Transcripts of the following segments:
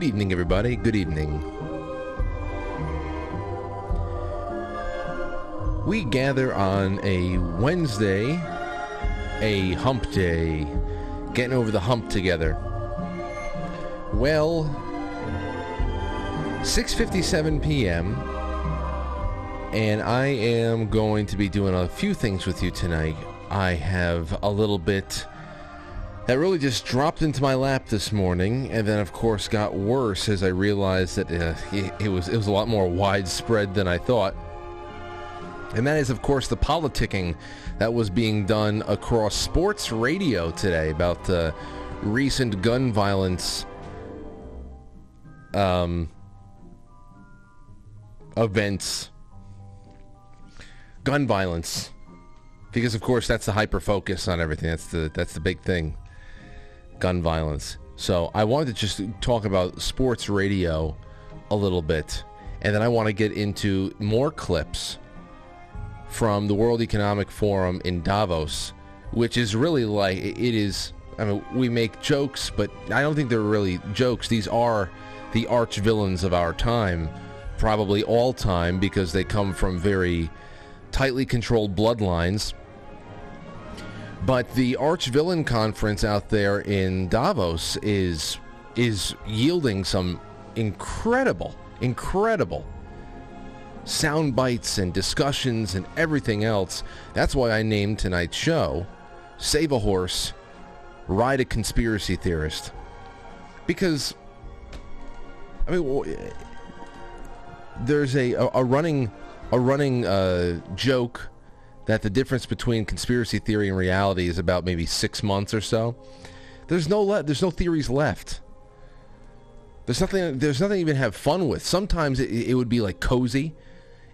Good evening, everybody. Good evening. We gather on a Wednesday, a hump day, getting over the hump together. Well, 6:57 p.m. and I am going to be doing a few things with you tonight. I have a little bit that really just dropped into my lap this morning, and then of course got worse as I realized that uh, it, it was it was a lot more widespread than I thought. And that is, of course, the politicking that was being done across sports radio today about the recent gun violence um, events. Gun violence. Because of course that's the hyper focus on everything. That's the that's the big thing. Gun violence. So I wanted to just talk about sports radio a little bit. And then I want to get into more clips from the World Economic Forum in Davos, which is really like it is. I mean, we make jokes, but I don't think they're really jokes. These are the arch villains of our time, probably all time, because they come from very tightly controlled bloodlines. But the arch villain conference out there in Davos is is yielding some incredible, incredible sound bites and discussions and everything else. That's why I named tonight's show Save a Horse, Ride a Conspiracy Theorist. Because, I mean, there's a, a, running, a running uh, joke that the difference between conspiracy theory and reality is about maybe six months or so. There's no le- there's no theories left. There's nothing. There's nothing to even have fun with. Sometimes it, it would be like cozy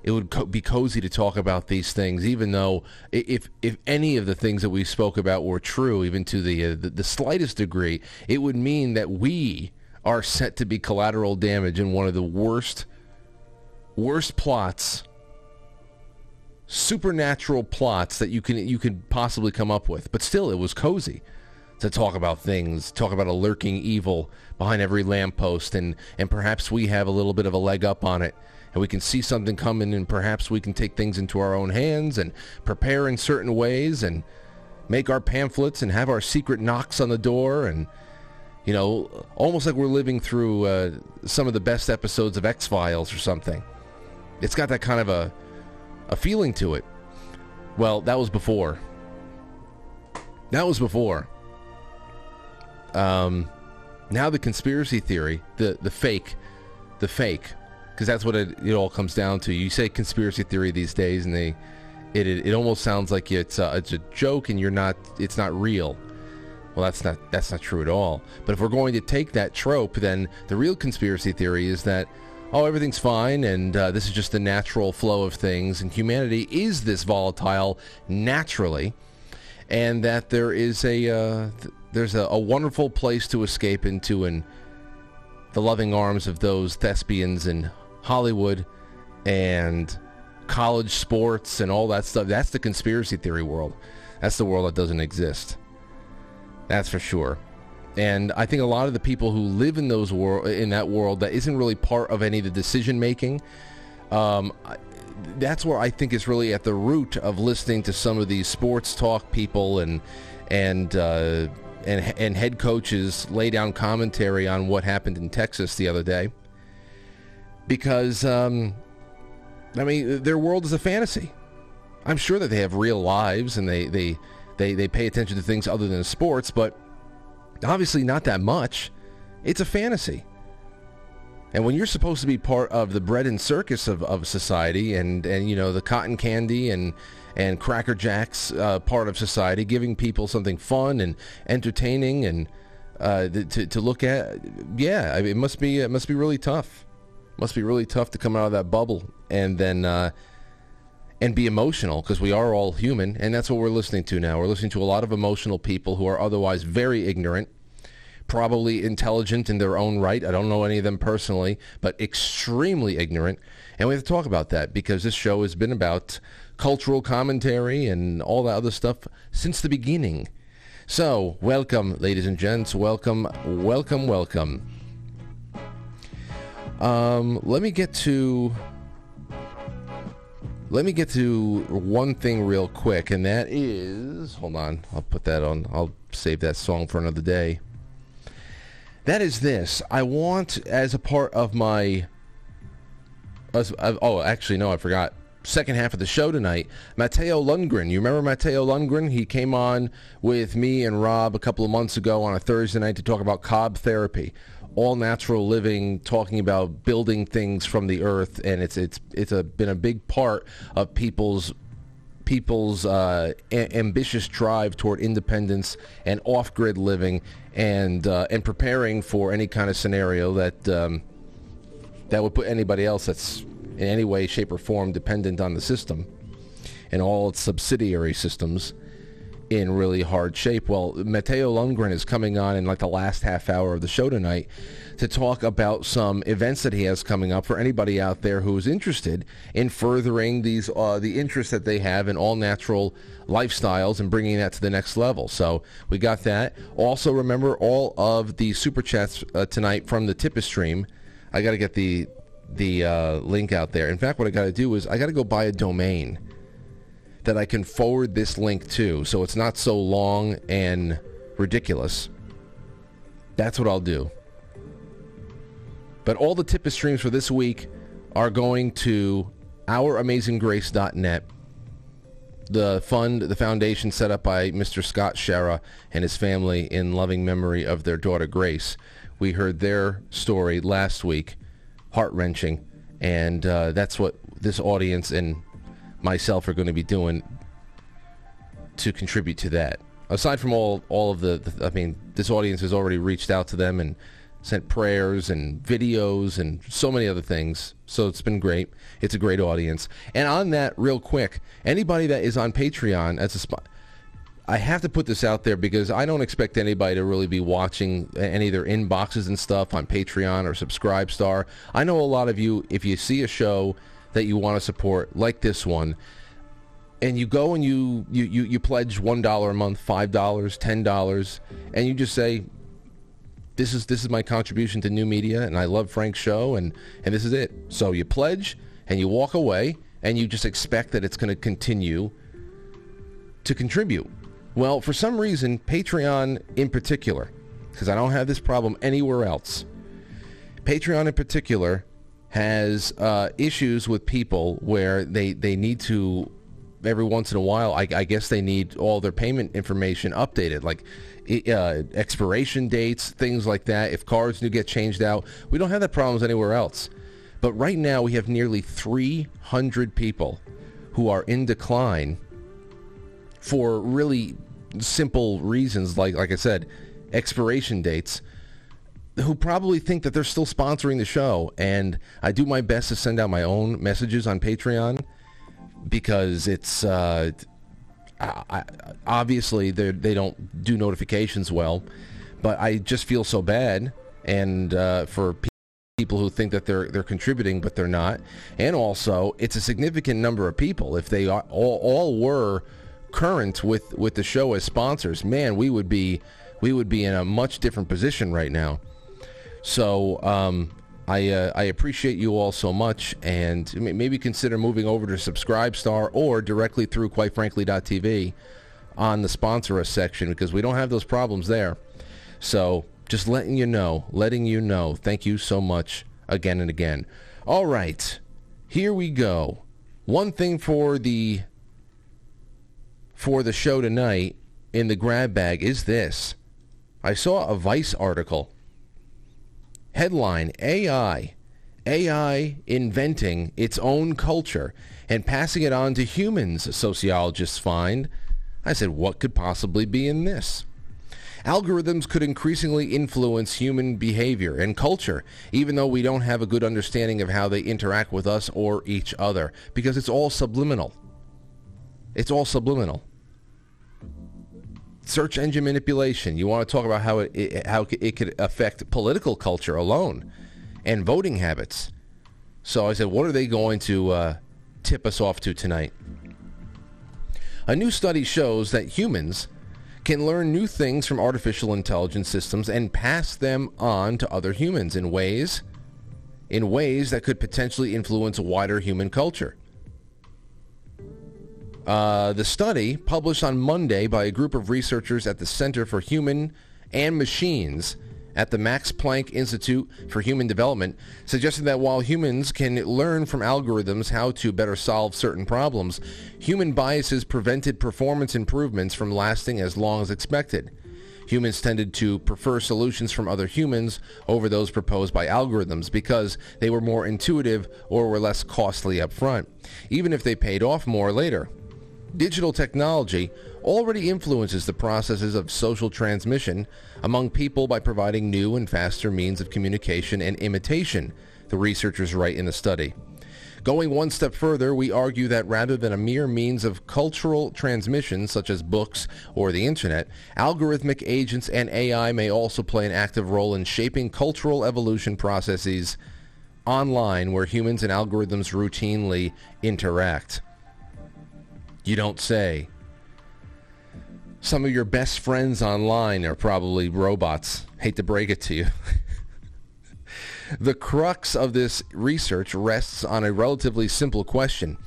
it would co- be cozy to talk about these things, even though if if any of the things that we spoke about were true, even to the, uh, the, the slightest degree, it would mean that we are set to be collateral damage in one of the worst worst plots supernatural plots that you can you could possibly come up with but still it was cozy to talk about things talk about a lurking evil behind every lamppost and and perhaps we have a little bit of a leg up on it and we can see something coming and perhaps we can take things into our own hands and prepare in certain ways and make our pamphlets and have our secret knocks on the door and you know almost like we're living through uh, some of the best episodes of X-Files or something. It's got that kind of a a feeling to it. Well, that was before. That was before. Um, now the conspiracy theory, the the fake, the fake because that's what it, it, all comes down to. You say conspiracy theory these days, and they it it, it almost sounds like it's a, it's a joke, and you're not it's not real. Well, that's not that's not true at all. But if we're going to take that trope, then the real conspiracy theory is that oh everything's fine, and uh, this is just the natural flow of things, and humanity is this volatile naturally, and that there is a uh, th- there's a, a wonderful place to escape into and the loving arms of those thespians in Hollywood and college sports and all that stuff. That's the conspiracy theory world. That's the world that doesn't exist. That's for sure. And I think a lot of the people who live in those world in that world that isn't really part of any of the decision making. Um, that's where I think is really at the root of listening to some of these sports talk people and and uh, and and head coaches lay down commentary on what happened in Texas the other day because um, I mean their world is a fantasy. I'm sure that they have real lives and they they they, they pay attention to things other than sports, but obviously not that much. It's a fantasy. And when you're supposed to be part of the bread and circus of, of society and, and you know the cotton candy and and cracker jacks uh, part of society, giving people something fun and entertaining and uh, to, to look at, yeah, it must be it must be really tough. Must be really tough to come out of that bubble and then uh, and be emotional because we are all human, and that's what we're listening to now. We're listening to a lot of emotional people who are otherwise very ignorant, probably intelligent in their own right. I don't know any of them personally, but extremely ignorant. And we have to talk about that because this show has been about cultural commentary and all that other stuff since the beginning. So, welcome, ladies and gents. Welcome, welcome, welcome. Um, let me get to let me get to one thing real quick, and that is hold on. I'll put that on. I'll save that song for another day. That is this. I want as a part of my. As, uh, oh, actually, no, I forgot. Second half of the show tonight, Matteo Lundgren. You remember Matteo Lundgren? He came on with me and Rob a couple of months ago on a Thursday night to talk about cob therapy all natural living, talking about building things from the earth, and it's it's it's a, been a big part of people's people's uh, a- ambitious drive toward independence and off-grid living, and uh, and preparing for any kind of scenario that um, that would put anybody else that's in any way, shape, or form dependent on the system and all its subsidiary systems in really hard shape. Well, Matteo Lundgren is coming on in like the last half hour of the show tonight to talk about some events that he has coming up for anybody out there who is interested in furthering these uh, the interest that they have in all natural lifestyles and bringing that to the next level. So we got that. Also, remember all of the super chats uh, tonight from the Tipper stream. I got to get the the uh, link out there. In fact, what I got to do is I got to go buy a domain that I can forward this link to so it's not so long and ridiculous. That's what I'll do. But all the Tipper streams for this week are going to ouramazinggrace.net, the fund, the foundation set up by Mr. Scott Shara and his family in loving memory of their daughter Grace. We heard their story last week, heart wrenching, and uh, that's what this audience and myself are going to be doing to contribute to that. Aside from all all of the, the, I mean, this audience has already reached out to them and sent prayers and videos and so many other things. So it's been great. It's a great audience. And on that, real quick, anybody that is on Patreon as a spot. I have to put this out there because I don't expect anybody to really be watching any of their inboxes and stuff on Patreon or Subscribestar. I know a lot of you, if you see a show that you want to support, like this one, and you go and you you, you, you pledge one dollar a month, five dollars, ten dollars, and you just say, This is this is my contribution to new media and I love Frank's show and, and this is it. So you pledge and you walk away and you just expect that it's going to continue to contribute. Well, for some reason, Patreon in particular, because I don't have this problem anywhere else, Patreon in particular has uh, issues with people where they, they need to every once in a while I, I guess they need all their payment information updated like uh, expiration dates things like that. If cards do get changed out we don't have that problems anywhere else. But right now we have nearly 300 people who are in decline for really simple reasons like like I said expiration dates who probably think that they're still sponsoring the show. And I do my best to send out my own messages on Patreon because it's uh, I, obviously they they don't do notifications well. But I just feel so bad, and uh, for people who think that they're they're contributing but they're not, and also it's a significant number of people. If they are, all all were current with with the show as sponsors, man, we would be we would be in a much different position right now. So um, I uh, I appreciate you all so much, and maybe consider moving over to Subscribestar or directly through QuiteFrankly.tv on the sponsor us section because we don't have those problems there. So just letting you know, letting you know. Thank you so much again and again. All right, here we go. One thing for the for the show tonight in the grab bag is this. I saw a Vice article Headline AI. AI inventing its own culture and passing it on to humans, sociologists find. I said, what could possibly be in this? Algorithms could increasingly influence human behavior and culture, even though we don't have a good understanding of how they interact with us or each other, because it's all subliminal. It's all subliminal search engine manipulation. You want to talk about how it, it, how it could affect political culture alone and voting habits. So I said, what are they going to uh, tip us off to tonight? A new study shows that humans can learn new things from artificial intelligence systems and pass them on to other humans in ways in ways that could potentially influence wider human culture. Uh, the study, published on Monday by a group of researchers at the Center for Human and Machines at the Max Planck Institute for Human Development, suggested that while humans can learn from algorithms how to better solve certain problems, human biases prevented performance improvements from lasting as long as expected. Humans tended to prefer solutions from other humans over those proposed by algorithms because they were more intuitive or were less costly up front, even if they paid off more later. Digital technology already influences the processes of social transmission among people by providing new and faster means of communication and imitation, the researchers write in the study. Going one step further, we argue that rather than a mere means of cultural transmission, such as books or the internet, algorithmic agents and AI may also play an active role in shaping cultural evolution processes online where humans and algorithms routinely interact. You don't say. Some of your best friends online are probably robots. Hate to break it to you. the crux of this research rests on a relatively simple question.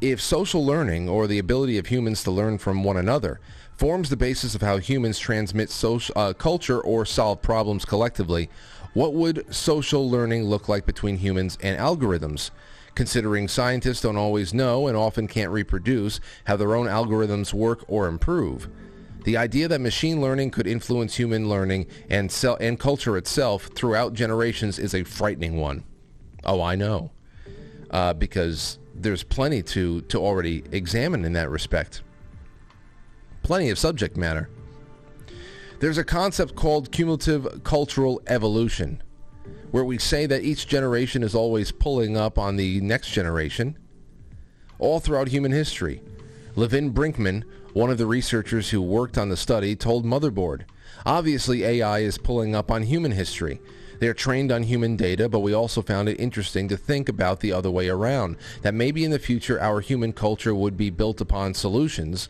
If social learning, or the ability of humans to learn from one another, forms the basis of how humans transmit social, uh, culture or solve problems collectively, what would social learning look like between humans and algorithms? Considering scientists don't always know and often can't reproduce how their own algorithms work or improve. The idea that machine learning could influence human learning and, cell- and culture itself throughout generations is a frightening one. Oh, I know. Uh, because there's plenty to, to already examine in that respect. Plenty of subject matter. There's a concept called cumulative cultural evolution, where we say that each generation is always pulling up on the next generation, all throughout human history. Levin Brinkmann one of the researchers who worked on the study told Motherboard, obviously AI is pulling up on human history. They are trained on human data, but we also found it interesting to think about the other way around, that maybe in the future our human culture would be built upon solutions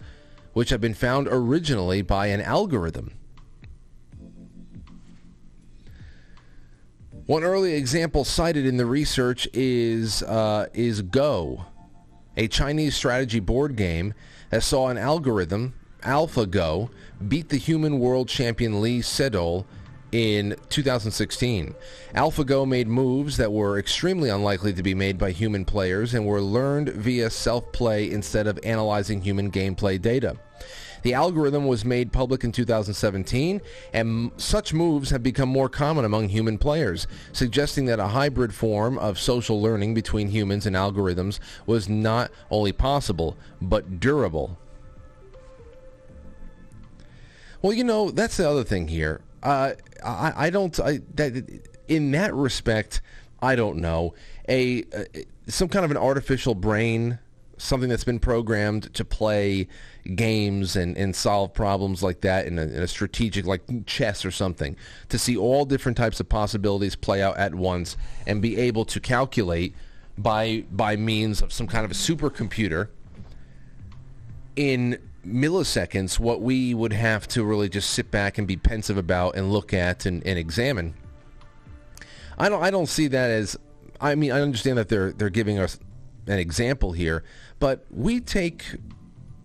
which have been found originally by an algorithm. One early example cited in the research is uh, is Go, a Chinese strategy board game that saw an algorithm, AlphaGo, beat the human world champion Lee Sedol in 2016. AlphaGo made moves that were extremely unlikely to be made by human players and were learned via self-play instead of analyzing human gameplay data. The algorithm was made public in 2017, and such moves have become more common among human players, suggesting that a hybrid form of social learning between humans and algorithms was not only possible, but durable. Well, you know, that's the other thing here. Uh, I, I don't, I, that, in that respect, I don't know. A, uh, some kind of an artificial brain, something that's been programmed to play games and, and solve problems like that in a, in a strategic, like chess or something, to see all different types of possibilities play out at once and be able to calculate by by means of some kind of a supercomputer in milliseconds what we would have to really just sit back and be pensive about and look at and, and examine. I don't I don't see that as I mean I understand that they're they're giving us an example here, but we take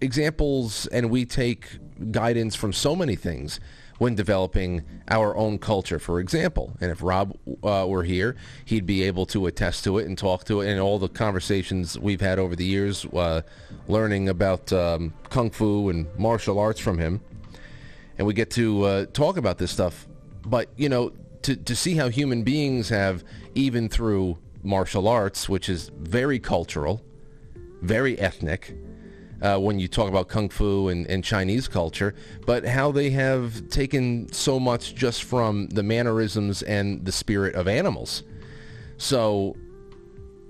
examples and we take guidance from so many things when developing our own culture, for example. And if Rob uh, were here, he'd be able to attest to it and talk to it. And all the conversations we've had over the years, uh, learning about um, kung fu and martial arts from him, and we get to uh, talk about this stuff. But you know, to to see how human beings have, even through martial arts, which is very cultural, very ethnic uh, when you talk about kung fu and, and, Chinese culture, but how they have taken so much just from the mannerisms and the spirit of animals. So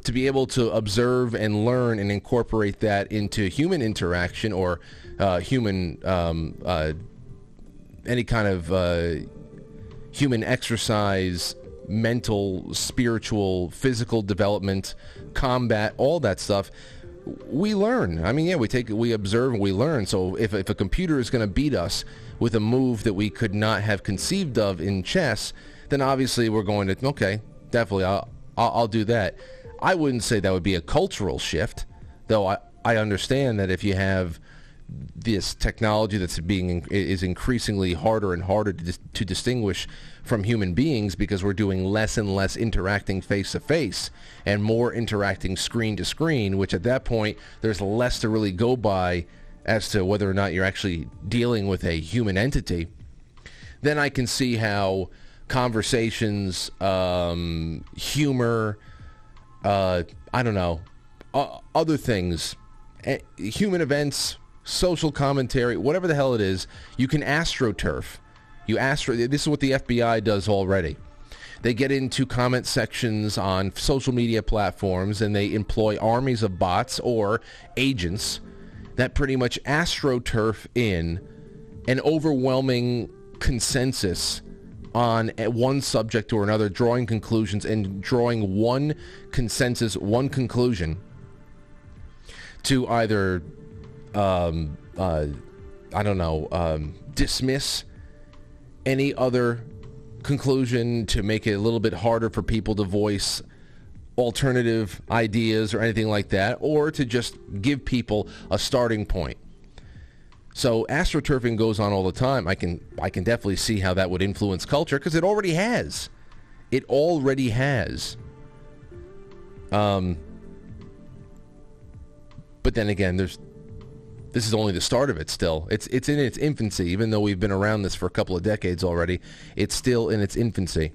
to be able to observe and learn and incorporate that into human interaction or uh, human um, uh, any kind of uh, human exercise mental spiritual physical development combat all that stuff we learn. I mean, yeah, we take, we observe, and we learn. So if if a computer is going to beat us with a move that we could not have conceived of in chess, then obviously we're going to okay, definitely, I'll I'll, I'll do that. I wouldn't say that would be a cultural shift, though. I I understand that if you have this technology that's being is increasingly harder and harder to, dis- to distinguish from human beings because we're doing less and less interacting face to face and more interacting screen to screen which at that point there's less to really go by as to whether or not you're actually dealing with a human entity then I can see how conversations um, humor uh, I don't know uh, other things uh, human events social commentary, whatever the hell it is, you can astroturf. You ask for This is what the FBI does already. They get into comment sections on social media platforms and they employ armies of bots or agents that pretty much astroturf in an overwhelming consensus on one subject or another, drawing conclusions and drawing one consensus, one conclusion to either um, uh, I don't know, um, dismiss any other conclusion to make it a little bit harder for people to voice alternative ideas or anything like that, or to just give people a starting point. So astroturfing goes on all the time. I can I can definitely see how that would influence culture because it already has. It already has. Um, but then again, there's this is only the start of it still. It's it's in its infancy, even though we've been around this for a couple of decades already. It's still in its infancy.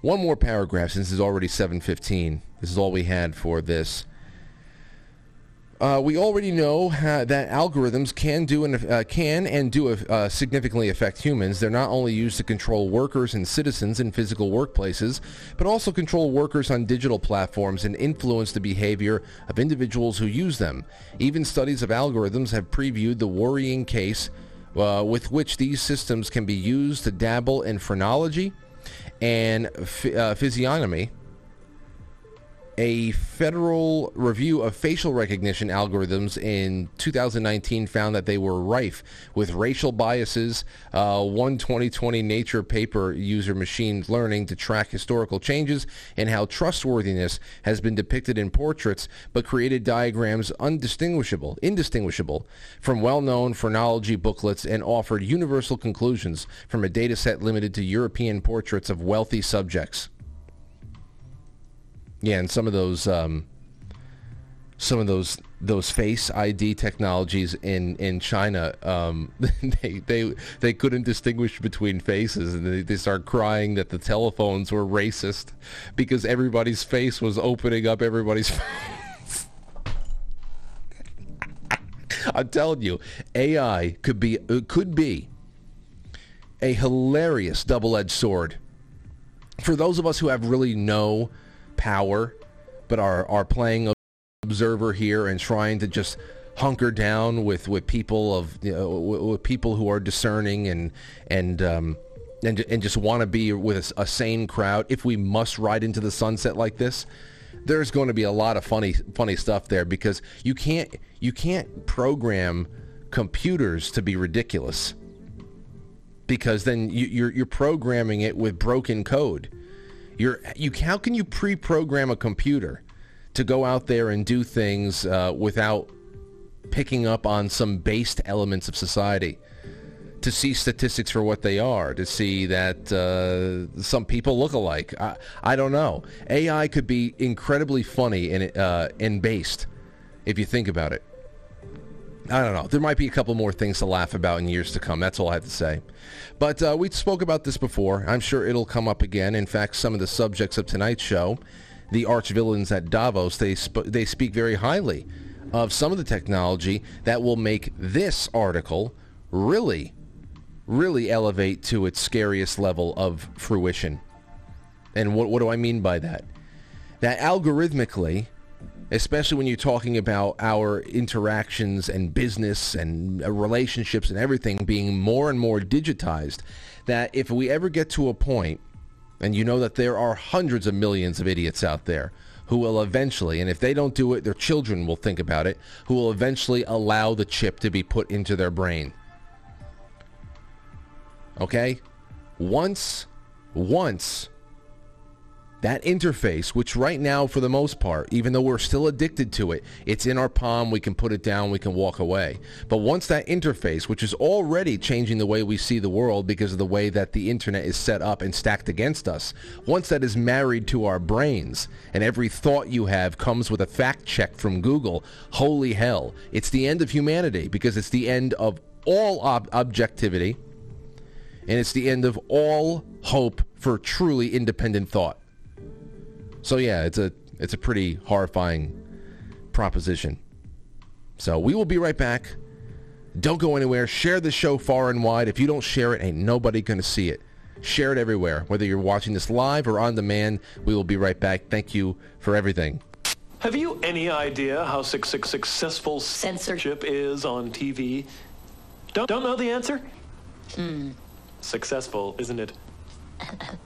One more paragraph since it's already 7:15. This is all we had for this. Uh, we already know uh, that algorithms can do and uh, can and do uh, significantly affect humans. They're not only used to control workers and citizens in physical workplaces, but also control workers on digital platforms and influence the behavior of individuals who use them. Even studies of algorithms have previewed the worrying case uh, with which these systems can be used to dabble in phrenology and uh, physiognomy a federal review of facial recognition algorithms in 2019 found that they were rife with racial biases. Uh, one 2020 Nature paper used machine learning to track historical changes and how trustworthiness has been depicted in portraits, but created diagrams undistinguishable, indistinguishable from well-known phrenology booklets and offered universal conclusions from a dataset limited to European portraits of wealthy subjects. Yeah, and some of those um, some of those those face ID technologies in in China, um, they they they couldn't distinguish between faces, and they, they start crying that the telephones were racist because everybody's face was opening up everybody's face. I'm telling you, AI could be uh, could be a hilarious double-edged sword for those of us who have really no power, but are are playing observer here and trying to just hunker down with with people of you know, with people who are discerning and and um, and and just want to be with a, a sane crowd. If we must ride into the sunset like this, there's going to be a lot of funny funny stuff there because you can't you can't program computers to be ridiculous because then you, you're you're programming it with broken code you're you how can you pre-program a computer to go out there and do things uh, without picking up on some based elements of society? To see statistics for what they are, to see that uh, some people look alike. I, I don't know. AI could be incredibly funny and uh, and based if you think about it. I don't know. There might be a couple more things to laugh about in years to come. That's all I have to say. But uh, we spoke about this before. I'm sure it'll come up again. In fact, some of the subjects of tonight's show, the arch villains at Davos, they sp- they speak very highly of some of the technology that will make this article really, really elevate to its scariest level of fruition. And what what do I mean by that? That algorithmically especially when you're talking about our interactions and business and uh, relationships and everything being more and more digitized, that if we ever get to a point, and you know that there are hundreds of millions of idiots out there who will eventually, and if they don't do it, their children will think about it, who will eventually allow the chip to be put into their brain. Okay? Once, once that interface, which right now, for the most part, even though we're still addicted to it, it's in our palm, we can put it down, we can walk away. But once that interface, which is already changing the way we see the world because of the way that the internet is set up and stacked against us, once that is married to our brains and every thought you have comes with a fact check from Google, holy hell, it's the end of humanity because it's the end of all ob- objectivity and it's the end of all hope for truly independent thought. So yeah, it's a it's a pretty horrifying proposition. So we will be right back. Don't go anywhere. Share the show far and wide. If you don't share it, ain't nobody going to see it. Share it everywhere. Whether you're watching this live or on demand, we will be right back. Thank you for everything. Have you any idea how successful censorship is on TV? Don't, don't know the answer? Mm. Successful, isn't it?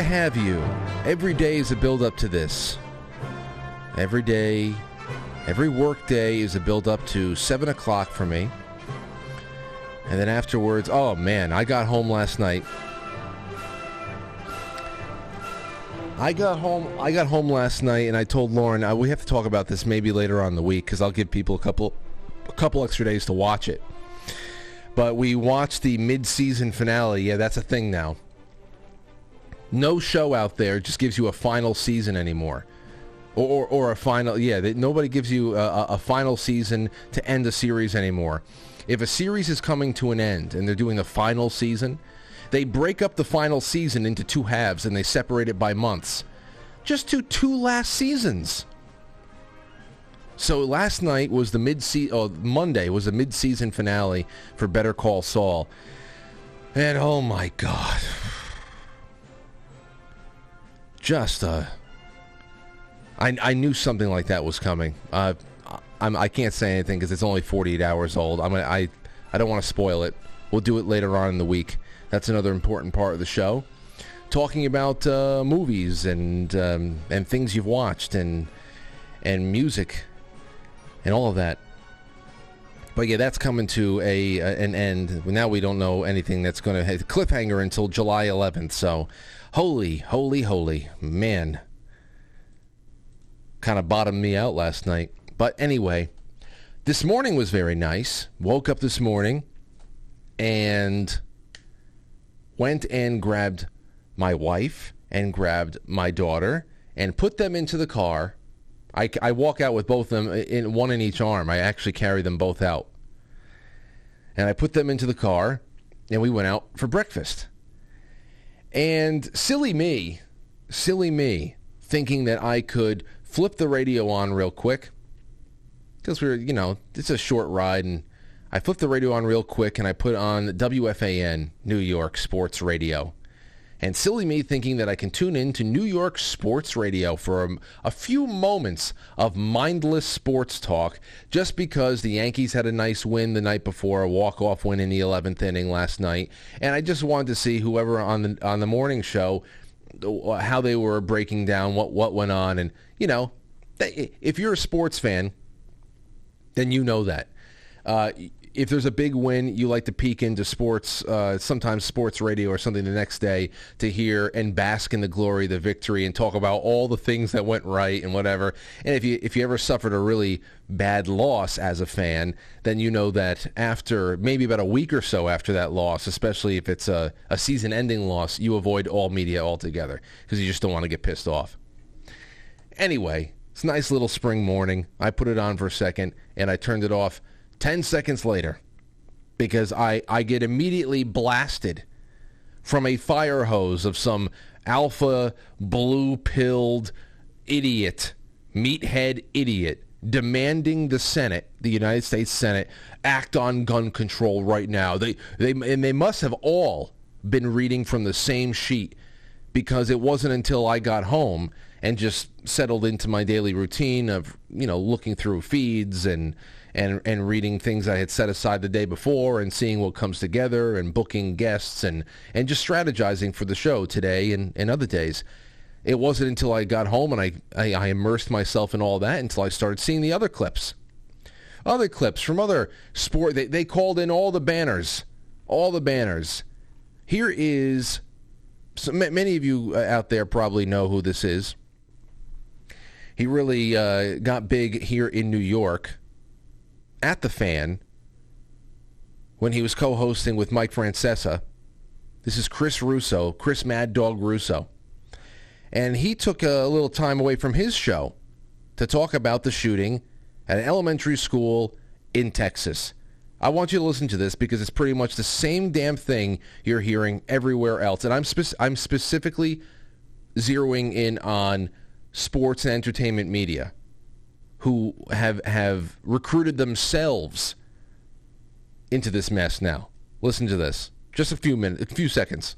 To have you. Every day is a build up to this. Every day, every work day is a build up to 7 o'clock for me. And then afterwards, oh man, I got home last night. I got home. I got home last night, and I told Lauren uh, we have to talk about this maybe later on in the week because I'll give people a couple, a couple extra days to watch it. But we watched the mid-season finale. Yeah, that's a thing now. No show out there just gives you a final season anymore. Or, or, a final, yeah, nobody gives you a, a final season to end a series anymore. If a series is coming to an end and they're doing the final season, they break up the final season into two halves and they separate it by months. Just do two last seasons. So last night was the mid. Oh, Monday was the mid season finale for Better Call Saul, and oh my god, just uh, I I knew something like that was coming. Uh, I'm I can't say anything because it's only 48 hours old. I'm gonna, I I don't want to spoil it. We'll do it later on in the week. That's another important part of the show, talking about uh, movies and um, and things you've watched and and music and all of that. But yeah, that's coming to a, an end. Now we don't know anything that's going to cliffhanger until July 11th. So, holy, holy, holy, man, kind of bottomed me out last night. But anyway, this morning was very nice. Woke up this morning and went and grabbed my wife and grabbed my daughter and put them into the car I, I walk out with both of them uh, in one in each arm. I actually carry them both out. And I put them into the car and we went out for breakfast. And silly me, silly me, thinking that I could flip the radio on real quick because we are you know, it's a short ride and I flipped the radio on real quick and I put on WFAN New York Sports Radio. And silly me thinking that I can tune in to New York sports radio for a, a, few moments of mindless sports talk just because the Yankees had a nice win the night before, a walk-off win in the 11th inning last night, and I just wanted to see whoever on the on the morning show how they were breaking down what what went on. And you know if you're a sports fan then you know that. Uh, if there's a big win, you like to peek into sports, uh, sometimes sports radio or something the next day to hear and bask in the glory the victory and talk about all the things that went right and whatever. And if you if you ever suffered a really bad loss as a fan, then you know that after maybe about a week or so after that loss, especially if it's a, a season-ending loss, you avoid all media altogether because you just don't want to get pissed off. Anyway, it's a nice little spring morning. I put it on for a second and I turned it off 10 seconds later because I, I get immediately blasted from a fire hose of some alpha blue pilled idiot, meathead idiot, demanding the Senate, the United States Senate, act on gun control right now. They, they, and they must have all been reading from the same sheet because it wasn't until I got home and just settled into my daily routine of, you know, looking through feeds and and and reading things I had set aside the day before and seeing what comes together and booking guests and and just strategizing for the show today and, and other days. It wasn't until I got home and I, I, I immersed myself in all that until I started seeing the other clips. Other clips from other sport. They, they called in all the banners. All the banners. Here is, so many of you uh, out there probably know who this is. He really uh, got big here in New York at the fan when he was co-hosting with Mike Francesa. This is Chris Russo, Chris Mad Dog Russo. And he took a little time away from his show to talk about the shooting at an elementary school in Texas. I want you to listen to this because it's pretty much the same damn thing you're hearing everywhere else. And I'm, spe- I'm specifically zeroing in on sports and entertainment media who have have recruited themselves into this mess now. Listen to this. Just a few minutes, a few seconds.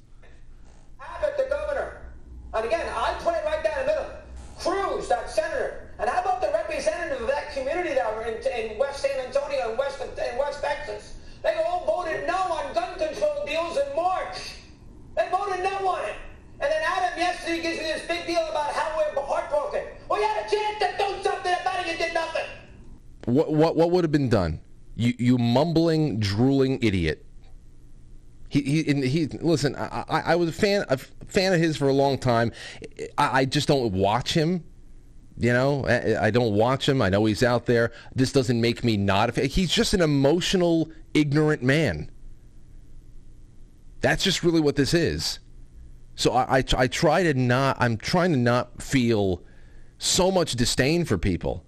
Abbott, the governor, and again, I put it right down the middle. Cruz, that senator, and how about the representative of that community that were in, in West San Antonio and West in West Texas? They all voted no on gun control deals in March. They voted no on it. And then Abbott yesterday gives me this big deal about how we're heartbroken. We had a chance to do something about it, you did nothing. What what what would have been done? You you mumbling, drooling idiot. He he he. Listen, I, I, I was a fan a fan of his for a long time. I, I just don't watch him. You know, I, I, don't watch him. I know he's out there. This doesn't make me not a fan. He's just an emotional, ignorant man. That's just really what this is. So I, I, I try to not, I'm trying to not feel so much disdain for people.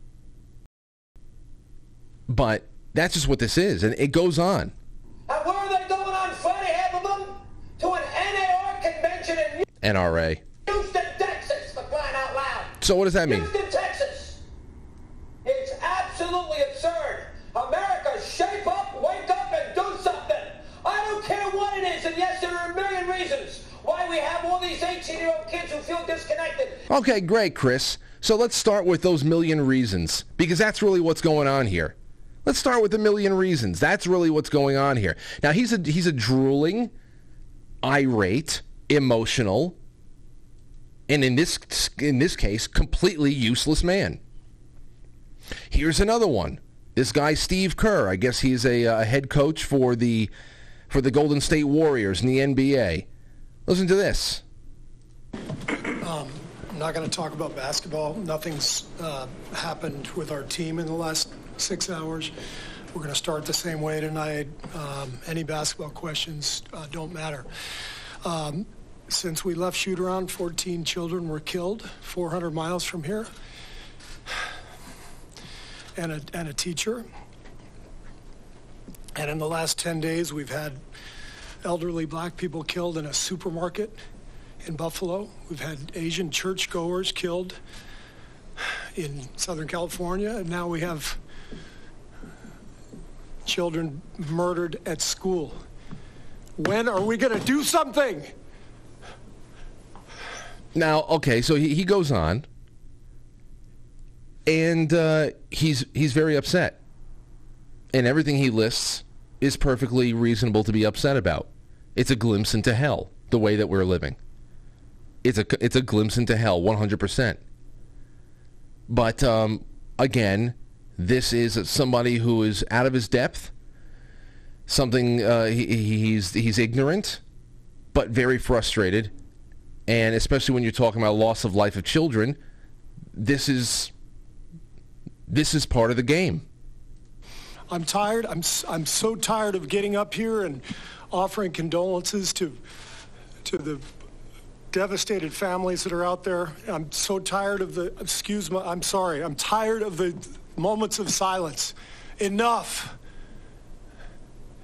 But that's just what this is, and it goes on. And where are they going on Friday, half of them? To an NAR convention in NRA. Houston, Texas, for crying out loud. So what does that mean? Houston, Texas. It's absolutely absurd. America, shape up, wake up, and do something. I don't care what it is, and yes, there are a million reasons why we have all these 18-year-old kids who feel disconnected. Okay, great, Chris. So let's start with those million reasons, because that's really what's going on here. Let's start with a million reasons. That's really what's going on here. Now he's a he's a drooling, irate, emotional, and in this in this case, completely useless man. Here's another one. This guy Steve Kerr. I guess he's a, a head coach for the for the Golden State Warriors in the NBA. Listen to this. Um, I'm not going to talk about basketball. Nothing's uh, happened with our team in the last six hours. We're going to start the same way tonight. Um, any basketball questions uh, don't matter. Um, since we left shoot around, 14 children were killed 400 miles from here, and a, and a teacher. And in the last 10 days, we've had elderly black people killed in a supermarket in Buffalo. We've had Asian churchgoers killed in Southern California. And now we have children murdered at school. When are we going to do something? Now, okay, so he, he goes on, and uh, he's he's very upset, and everything he lists is perfectly reasonable to be upset about. It's a glimpse into hell, the way that we're living. It's a it's a glimpse into hell, one hundred percent. But um, again, this is somebody who is out of his depth. Something uh, he, he's he's ignorant, but very frustrated, and especially when you're talking about loss of life of children, this is this is part of the game. I'm tired. I'm I'm so tired of getting up here and offering condolences to to the devastated families that are out there. I'm so tired of the excuse me. I'm sorry. I'm tired of the moments of silence. Enough.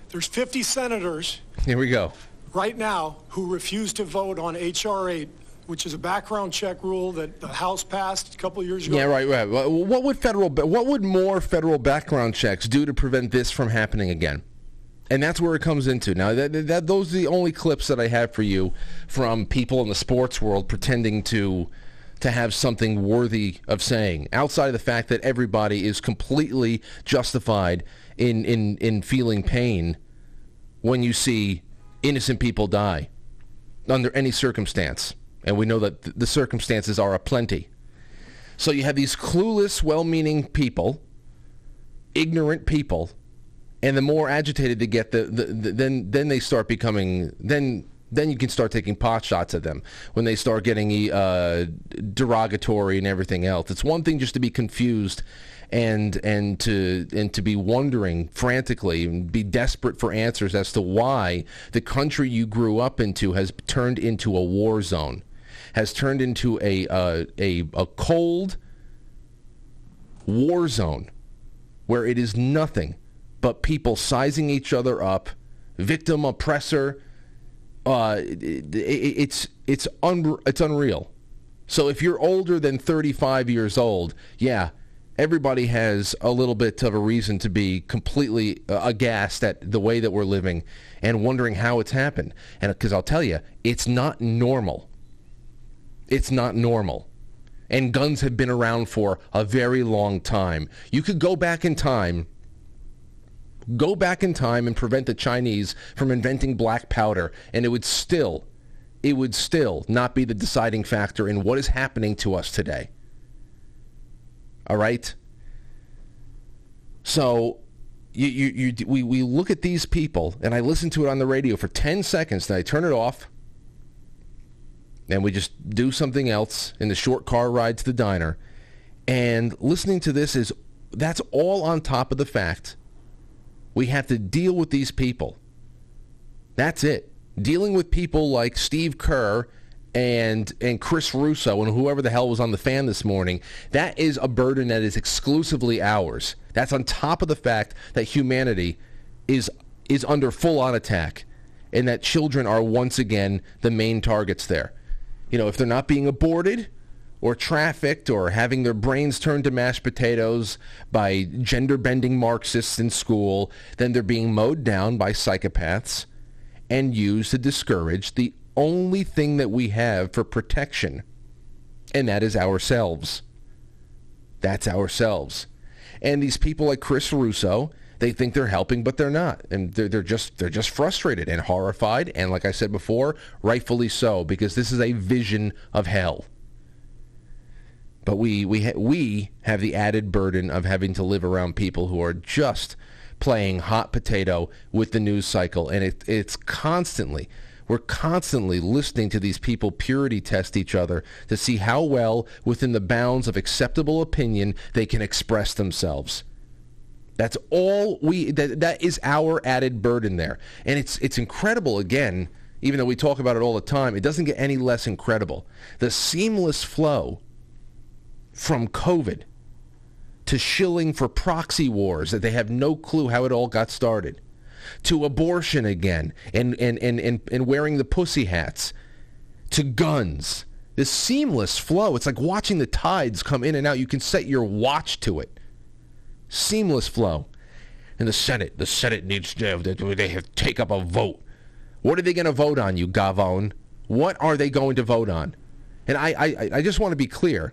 There's 50 senators. Here we go. Right now, who refuse to vote on HR 8, which is a background check rule that the House passed a couple of years ago. Yeah, right, right. What would federal, what would more federal background checks do to prevent this from happening again? And that's where it comes into. Now, that, that, those are the only clips that I have for you from people in the sports world pretending to to have something worthy of saying, outside of the fact that everybody is completely justified in, in, in feeling pain when you see innocent people die under any circumstance. And we know that the circumstances are aplenty. So you have these clueless, well-meaning people, ignorant people, and the more agitated they get, the, the, the, then then they start becoming then then you can start taking pot shots at them when they start getting uh, derogatory and everything else. It's one thing just to be confused and and to and to be wondering frantically and be desperate for answers as to why the country you grew up into has turned into a war zone, has turned into a uh, a a cold war zone where it is nothing but people sizing each other up, victim oppressor uh, it, it's it's un, it's unreal. So if you're older than 35 years old, yeah, everybody has a little bit of a reason to be completely uh, aghast at the way that we're living and wondering how it's happened. And because I'll tell you, it's not normal. It's not normal. And guns have been around for a very long time. You could go back in time go back in time and prevent the Chinese from inventing black powder, and it would still, it would still not be the deciding factor in what is happening to us today. All right? So you, you, you, we, we look at these people, and I listen to it on the radio for 10 seconds, then I turn it off, and we just do something else in the short car ride to the diner. And listening to this is, that's all on top of the fact we have to deal with these people. That's it. Dealing with people like Steve Kerr and and Chris Russo and whoever the hell was on the fan this morning, that is a burden that is exclusively ours. That's on top of the fact that humanity is is under full on attack and that children are once again the main targets there. You know, if they're not being aborted, or trafficked or having their brains turned to mashed potatoes by gender bending Marxists in school, then they're being mowed down by psychopaths and used to discourage the only thing that we have for protection, and that is ourselves. That's ourselves. And these people like Chris Russo, they think they're helping, but they're not, and they're, they're just they're just frustrated and horrified, and like I said before, rightfully so, because this is a vision of hell. But we we ha- we have the added burden of having to live around people who are just playing hot potato with the news cycle, and it, it's constantly we're constantly listening to these people purity test each other to see how well within the bounds of acceptable opinion they can express themselves. That's all we that that is our added burden there. And it's it's incredible again, even though we talk about it all the time, it doesn't get any less incredible. The seamless flow from COVID to shilling for proxy wars that they have no clue how it all got started to abortion again and, and, and, and, and wearing the pussy hats to guns this seamless flow. It's like watching the tides come in and out. You can set your watch to it. Seamless flow. And the senate the senate needs to they have take up a vote. What are they going to vote on you gavone? What are they going to vote on? And I, I, I just want to be clear.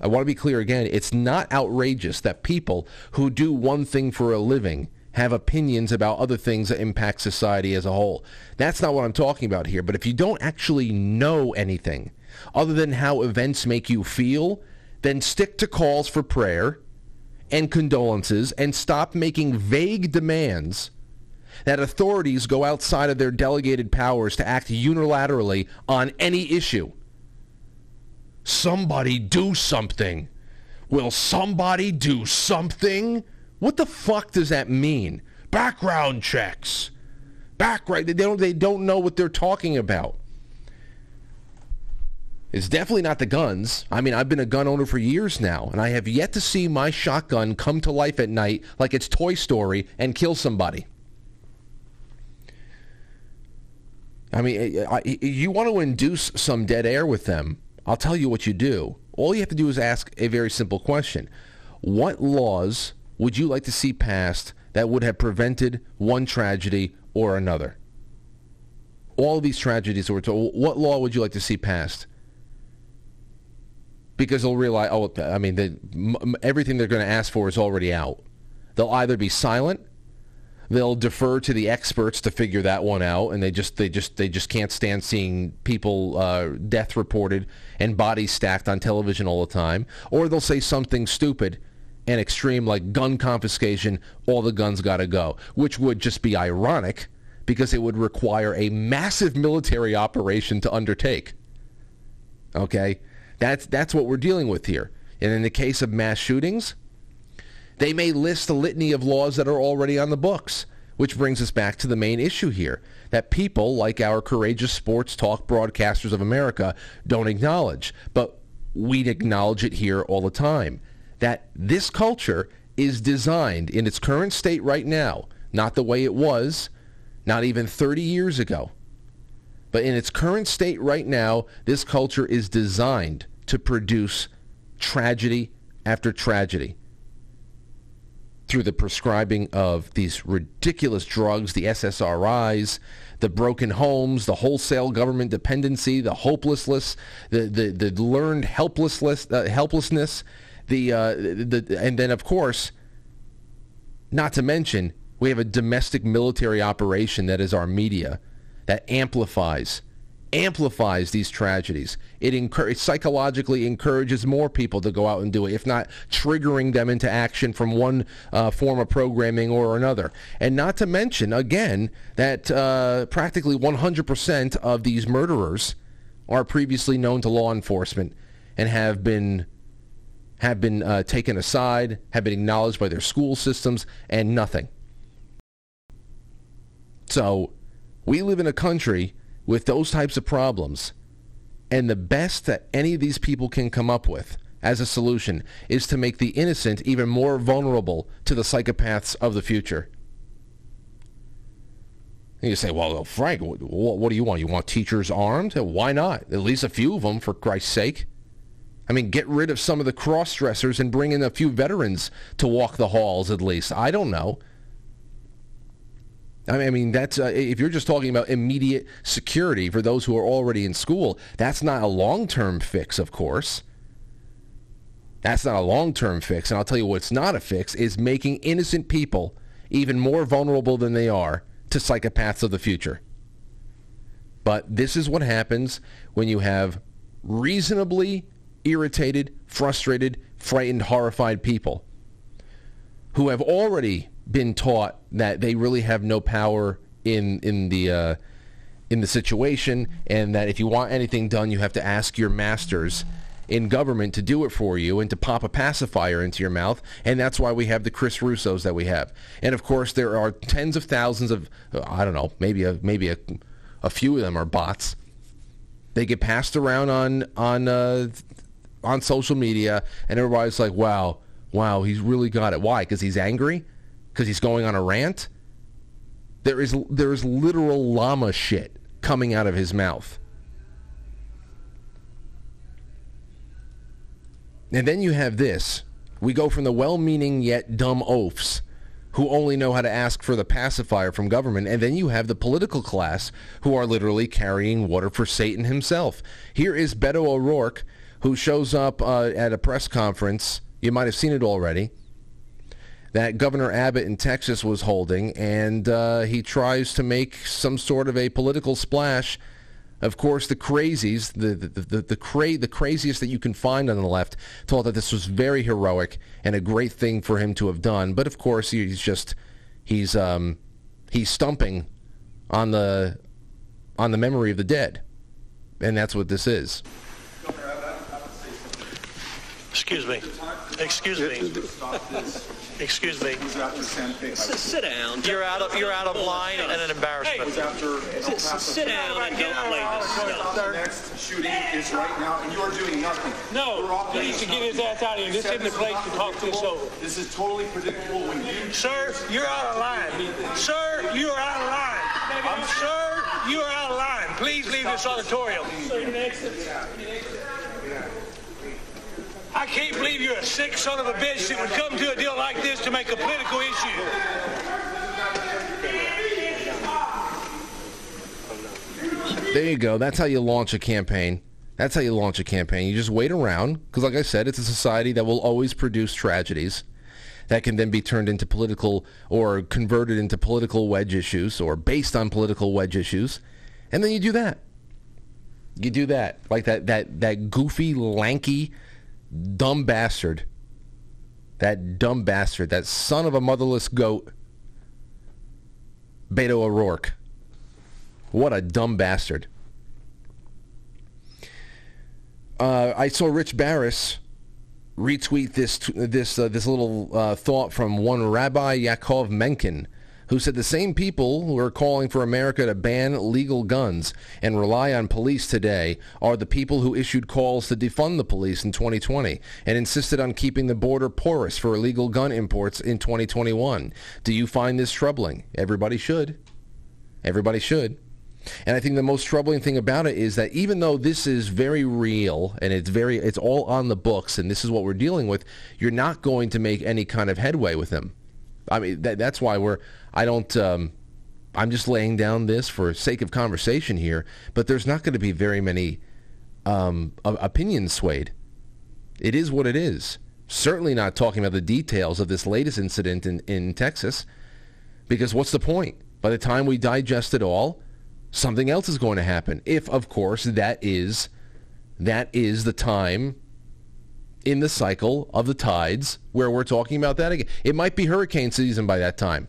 I want to be clear again. It's not outrageous that people who do one thing for a living have opinions about other things that impact society as a whole. That's not what I'm talking about here. But if you don't actually know anything other than how events make you feel, then stick to calls for prayer and condolences and stop making vague demands that authorities go outside of their delegated powers to act unilaterally on any issue. Somebody do something. Will somebody do something? What the fuck does that mean? Background checks. Background. They don't. They don't know what they're talking about. It's definitely not the guns. I mean, I've been a gun owner for years now, and I have yet to see my shotgun come to life at night like it's Toy Story and kill somebody. I mean, you want to induce some dead air with them. I'll tell you what you do. All you have to do is ask a very simple question. What laws would you like to see passed that would have prevented one tragedy or another? All of these tragedies were told. What law would you like to see passed? Because they'll realize, oh, I mean, m- everything they're going to ask for is already out. They'll either be silent, they'll defer to the experts to figure that one out, and they just they just they just can't stand seeing people uh, death reported and bodies stacked on television all the time, or they'll say something stupid and extreme like gun confiscation, all the guns got to go, which would just be ironic because it would require a massive military operation to undertake. Okay? That's that's what we're dealing with here. And in the case of mass shootings, they may list a litany of laws that are already on the books, which brings us back to the main issue here that people like our courageous sports talk broadcasters of America don't acknowledge. But we acknowledge it here all the time that this culture is designed in its current state right now, not the way it was, not even 30 years ago. But in its current state right now, this culture is designed to produce tragedy after tragedy through the prescribing of these ridiculous drugs, the SSRIs, the broken homes, the wholesale government dependency, the hopelessness, the, the, the learned helplessness, uh, helplessness the, uh, the and then of course, not to mention we have a domestic military operation that is our media that amplifies amplifies these tragedies. It, it psychologically encourages more people to go out and do it, if not triggering them into action from one uh, form of programming or another. And not to mention, again, that uh, practically 100% of these murderers are previously known to law enforcement and have been have been uh, taken aside, have been acknowledged by their school systems, and nothing. So we live in a country with those types of problems, and the best that any of these people can come up with as a solution is to make the innocent even more vulnerable to the psychopaths of the future. And you say, well, Frank, what, do you want? You want teachers armed? Why not? At least a few of them, for Christ's sake. I mean, get rid of some of the cross dressers and bring in a few veterans to walk the halls at least. I don't know. I mean, that's uh, if you're just talking about immediate security for those who are already in school, that's not a long-term fix, of course. That's not a long-term fix. And I'll tell you what's not a fix is making innocent people even more vulnerable than they are to psychopaths of the future. But this is what happens when you have reasonably irritated, frustrated, frightened, horrified people who have already been taught that they really have no power in in the uh, in the situation, and that if you want anything done, you have to ask your masters in government to do it for you and to pop a pacifier into your mouth. And that's why we have the Chris Russos that we have. And of course, there are tens of thousands of I don't know, maybe a maybe a, a few of them are bots. They get passed around on on uh, on social media, and everybody's like, wow, wow, he's really got it. Why? Because he's angry? Because he's going on a rant? There is, there is literal llama shit coming out of his mouth. And then you have this. We go from the well-meaning yet dumb oafs who only know how to ask for the pacifier from government, and then you have the political class who are literally carrying water for Satan himself. Here is Beto O'Rourke, who shows up uh, at a press conference. You might have seen it already. That Governor Abbott in Texas was holding, and uh, he tries to make some sort of a political splash of course, the crazies, the the the the, cra- the craziest that you can find on the left, thought that this was very heroic and a great thing for him to have done. But of course, he's just he's um, he's stumping on the on the memory of the dead, and that's what this is. Excuse me. Excuse me. Excuse me. S- Sit down. You're out of you're out of line and an embarrassment. S- Sit down and don't play this stuff. next shooting is right now, and you are doing nothing. No, We're all he needs to get his ass out of here. This isn't the place to talk to this over. This is totally predictable when you. Sir, you're out of line. Sir, you are out of line. I'm sir, you are out of line. Please leave this auditorium. I can't believe you're a sick son of a bitch that would come to a deal like this to make a political issue. There you go. That's how you launch a campaign. That's how you launch a campaign. You just wait around because, like I said, it's a society that will always produce tragedies that can then be turned into political or converted into political wedge issues or based on political wedge issues, and then you do that. You do that like that that that goofy, lanky, dumb bastard. That dumb bastard. That son of a motherless goat. Beto O'Rourke. What a dumb bastard. Uh, I saw Rich Baris retweet this this uh, this little uh, thought from one Rabbi Yaakov Menken, who said the same people who are calling for America to ban legal guns and rely on police today are the people who issued calls to defund the police in 2020 and insisted on keeping the border porous for illegal gun imports in 2021. Do you find this troubling? Everybody should. Everybody should. And I think the most troubling thing about it is that even though this is very real and it's very it's all on the books and this is what we're dealing with, you're not going to make any kind of headway with them. I mean that, that's why we're I don't um, I'm just laying down this for sake of conversation here, but there's not going to be very many um, opinions swayed. It is what it is. Certainly not talking about the details of this latest incident in, in Texas, because what's the point? By the time we digest it all, something else is going to happen. If, of course, that is that is the time in the cycle of the tides where we're talking about that again. It might be hurricane season by that time.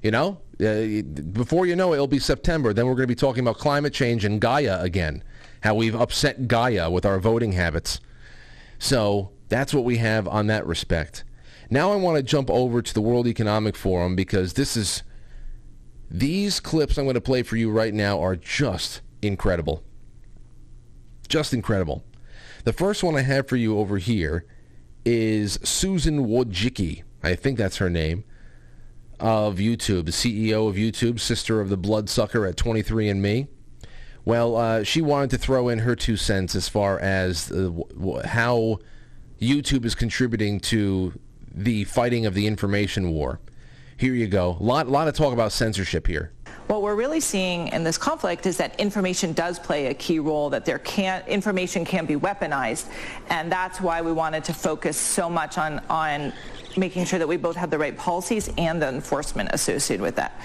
You know, uh, before you know it, it'll be September. Then we're going to be talking about climate change and Gaia again. How we've upset Gaia with our voting habits. So that's what we have on that respect. Now I want to jump over to the World Economic Forum because this is these clips I'm going to play for you right now are just incredible. Just incredible. The first one I have for you over here is Susan Wojcicki. I think that's her name. Of YouTube, the CEO of YouTube, sister of the bloodsucker at 23andMe. Well, uh, she wanted to throw in her two cents as far as uh, w- how YouTube is contributing to the fighting of the information war. Here you go. A lot, lot of talk about censorship here. What we're really seeing in this conflict is that information does play a key role, that there can information can be weaponized, and that's why we wanted to focus so much on, on making sure that we both have the right policies and the enforcement associated with that.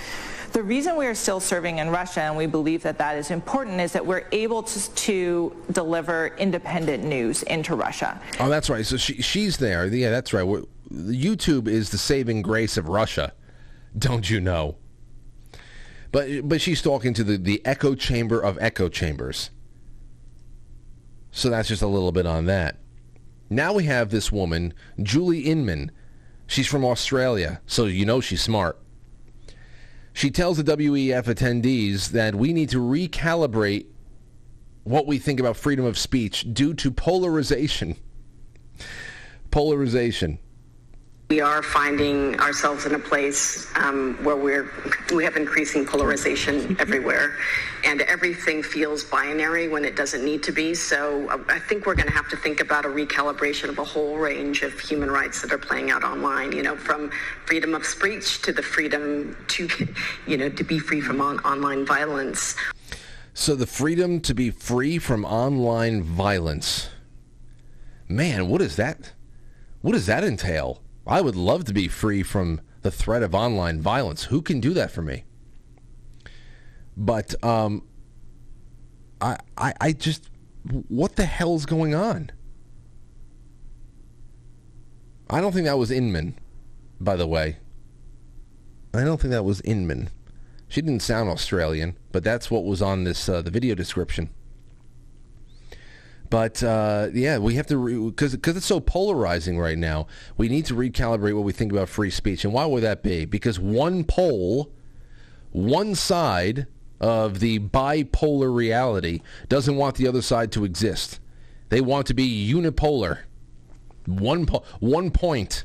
The reason we are still serving in Russia, and we believe that that is important, is that we're able to, to deliver independent news into Russia. Oh, that's right. So she, she's there. Yeah, that's right. We're, YouTube is the saving grace of Russia. Don't you know? But but she's talking to the, the echo chamber of echo chambers. So that's just a little bit on that. Now we have this woman, Julie Inman. She's from Australia, so you know she's smart. She tells the WEF attendees that we need to recalibrate what we think about freedom of speech due to polarization. Polarization. We are finding ourselves in a place um, where we're we have increasing polarization everywhere, and everything feels binary when it doesn't need to be. So uh, I think we're going to have to think about a recalibration of a whole range of human rights that are playing out online. You know, from freedom of speech to the freedom to, you know, to be free from on- online violence. So the freedom to be free from online violence. Man, what is that? What does that entail? I would love to be free from the threat of online violence. Who can do that for me? But um, I, I, I just, what the hell's going on? I don't think that was Inman, by the way. I don't think that was Inman. She didn't sound Australian, but that's what was on this uh, the video description. But uh, yeah, we have to because re- because it's so polarizing right now. We need to recalibrate what we think about free speech, and why would that be? Because one pole, one side of the bipolar reality doesn't want the other side to exist. They want to be unipolar. One po- one point.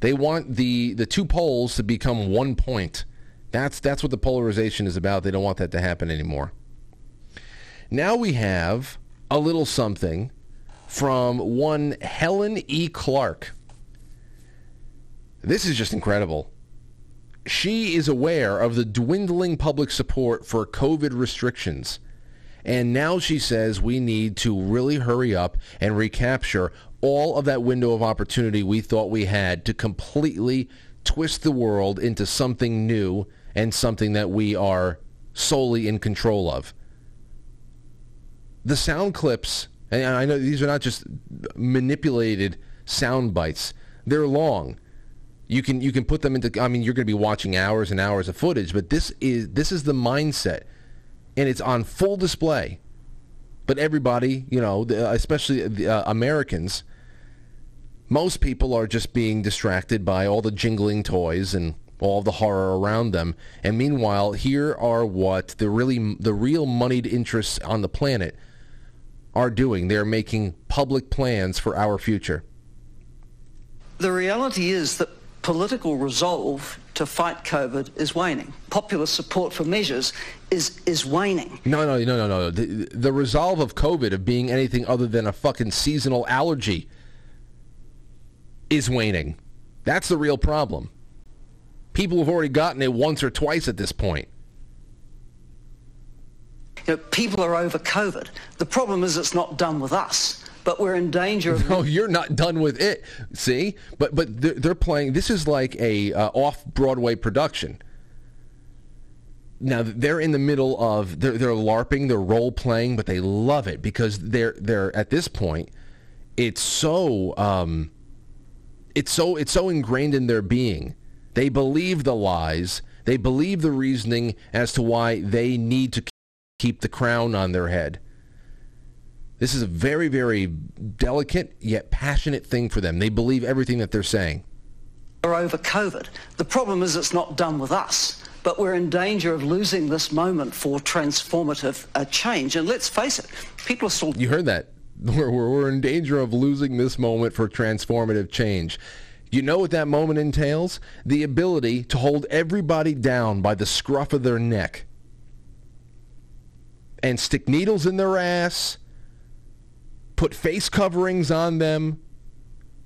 They want the the two poles to become one point. That's that's what the polarization is about. They don't want that to happen anymore. Now we have a little something from one Helen E. Clark. This is just incredible. She is aware of the dwindling public support for COVID restrictions. And now she says we need to really hurry up and recapture all of that window of opportunity we thought we had to completely twist the world into something new and something that we are solely in control of the sound clips, and I know these are not just manipulated sound bites. They're long. You can you can put them into. I mean, you're going to be watching hours and hours of footage, but this is this is the mindset, and it's on full display. But everybody, you know, especially the, uh, Americans, most people are just being distracted by all the jingling toys and all the horror around them. And meanwhile, here are what the really the real moneyed interests on the planet are doing. They're making public plans for our future. The reality is that political resolve to fight COVID is waning. Popular support for measures is is waning. No, no, no, no, no. The, the resolve of COVID of being anything other than a fucking seasonal allergy is waning. That's the real problem. People have already gotten it once or twice at this point. You know, people are over COVID. The problem is it's not done with us, but we're in danger of... No, you're not done with it. See? But but they're, they're playing... This is like a uh, off-Broadway production. Now they're in the middle of they're, they're larping, they're role playing, but they love it because they're they're at this point. It's so um, it's so it's so ingrained in their being. They believe the lies. They believe the reasoning as to why they need to keep the crown on their head. This is a very, very delicate yet passionate thing for them. They believe everything that they're saying. Are over COVID. The problem is it's not done with us, but we're in danger of losing this moment for transformative uh, change. And let's face it, people are still. You heard that. We're, we're in danger of losing this moment for transformative change. You know what that moment entails? The ability to hold everybody down by the scruff of their neck and stick needles in their ass, put face coverings on them,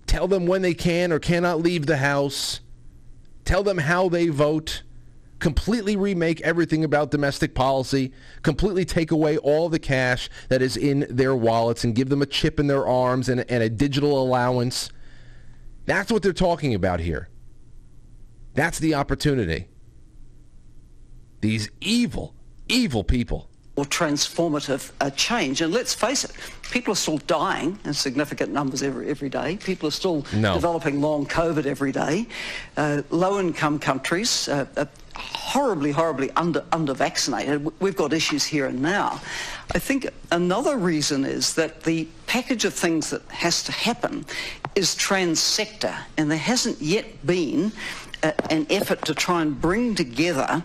tell them when they can or cannot leave the house, tell them how they vote, completely remake everything about domestic policy, completely take away all the cash that is in their wallets and give them a chip in their arms and, and a digital allowance. That's what they're talking about here. That's the opportunity. These evil, evil people or transformative uh, change. And let's face it, people are still dying in significant numbers every, every day. People are still no. developing long COVID every day. Uh, low-income countries uh, are horribly, horribly under, under-vaccinated. We've got issues here and now. I think another reason is that the package of things that has to happen is trans-sector, and there hasn't yet been a, an effort to try and bring together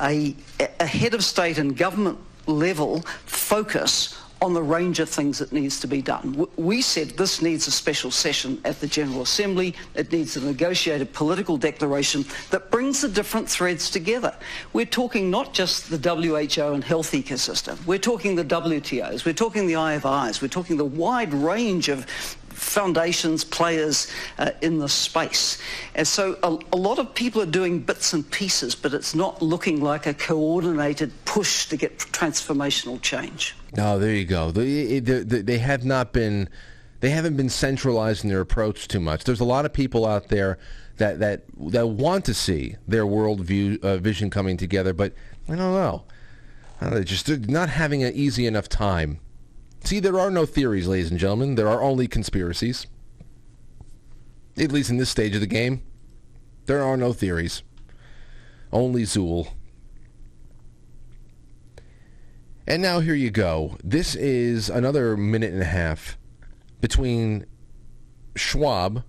a, a head of state and government level focus on the range of things that needs to be done. We said this needs a special session at the General Assembly. It needs a negotiated political declaration that brings the different threads together. We're talking not just the WHO and health ecosystem. We're talking the WTOs. We're talking the IFIs. We're talking the wide range of foundations, players uh, in the space. And so a, a, lot of people are doing bits and pieces, but it's not looking like a coordinated push to get transformational change. Oh, there you go. They, they, they have not been, they haven't been centralized in their approach too much. There's a lot of people out there that that that want to see their world view uh, vision coming together, but I don't know. They're just not having an easy enough time See, there are no theories, ladies and gentlemen. There are only conspiracies. At least in this stage of the game, there are no theories. Only Zuul. And now here you go. This is another minute and a half between Schwab,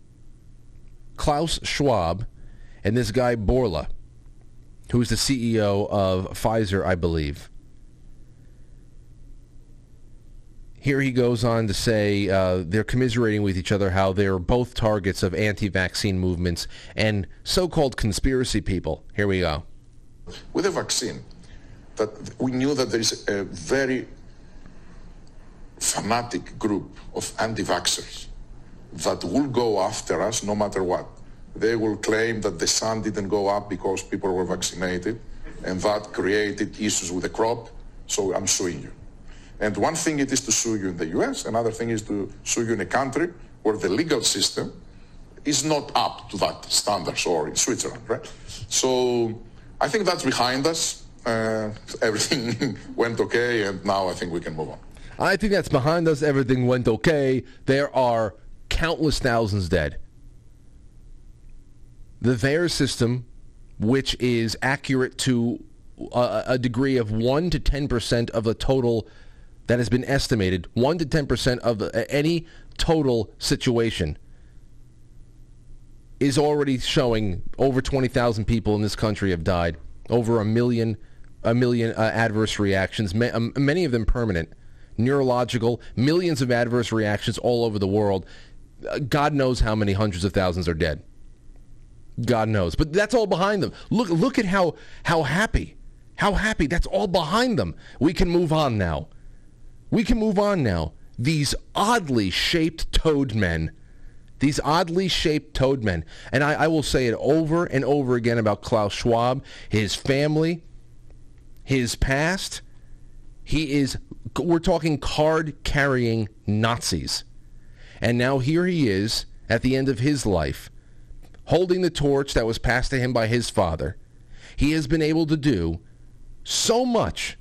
Klaus Schwab, and this guy Bourla, who's the CEO of Pfizer, I believe. Here he goes on to say uh, they're commiserating with each other how they're both targets of anti-vaccine movements and so-called conspiracy people. Here we go. With the vaccine, that we knew that there is a very fanatic group of anti-vaxxers that will go after us no matter what. They will claim that the sun didn't go up because people were vaccinated, and that created issues with the crop, so I'm suing you. And one thing it is to sue you in the US, another thing is to sue you in a country where the legal system is not up to that standards or in Switzerland, right? So I think that's behind us. Uh, everything went okay, and now I think we can move on. I think that's behind us. Everything went okay. There are countless thousands dead. The VAERS system, which is accurate to a, a degree of 1 to 10% of the total that has been estimated 1 to 10% of any total situation is already showing over 20,000 people in this country have died, over a million a million uh, adverse reactions, ma- um, many of them permanent, neurological, millions of adverse reactions all over the world. Uh, God knows how many hundreds of thousands are dead. God knows. But that's all behind them. Look look at how how happy. How happy. That's all behind them. We can move on now. We can move on now. These oddly shaped toad men. These oddly shaped toad men. And I, I will say it over and over again about Klaus Schwab, his family, his past. He is, we're talking card carrying Nazis. And now here he is at the end of his life, holding the torch that was passed to him by his father. He has been able to do so much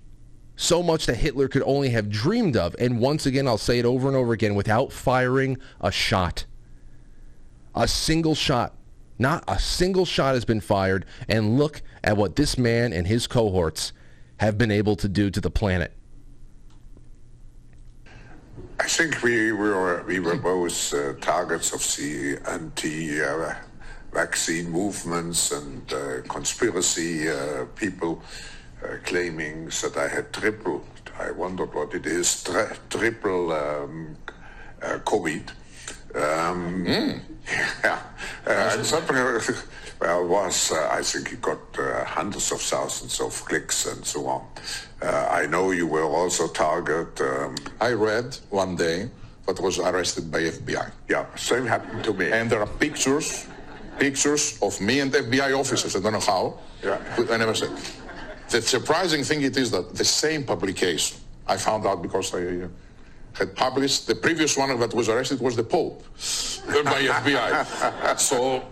so much that Hitler could only have dreamed of. And once again, I'll say it over and over again, without firing a shot. A single shot. Not a single shot has been fired. And look at what this man and his cohorts have been able to do to the planet. I think we were we were both uh, targets of the anti-vaccine movements and uh, conspiracy uh, people uh, claiming that I had triple, I wondered what it is, tri- triple um, uh, COVID. Um, mm. Yeah, uh, something. Well, was uh, I think he got uh, hundreds of thousands of clicks and so on. Uh, I know you were also target. Um, I read one day that was arrested by FBI. Yeah, same happened to me. And there are pictures, pictures of me and FBI officers. I don't know how. Yeah. I never said. The surprising thing it is that the same publication, I found out because I uh, had published, the previous one that was arrested was the Pope by FBI. so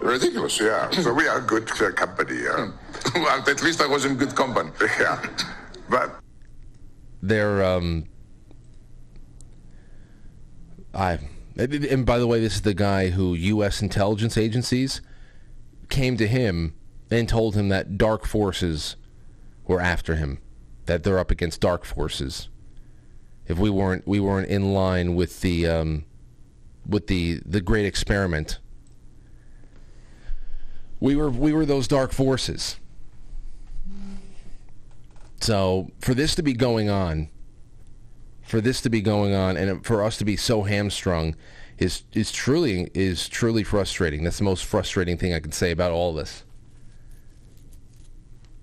ridiculous, yeah. So we are good uh, company. Yeah. well, at least I was in good company. Yeah, but they're um, I and by the way, this is the guy who U.S. intelligence agencies came to him and told him that dark forces were after him, that they're up against dark forces. If we weren't we weren't in line with the um, with the the great experiment, we were we were those dark forces. So for this to be going on, for this to be going on and for us to be so hamstrung is is truly is truly frustrating. That's the most frustrating thing I can say about all this.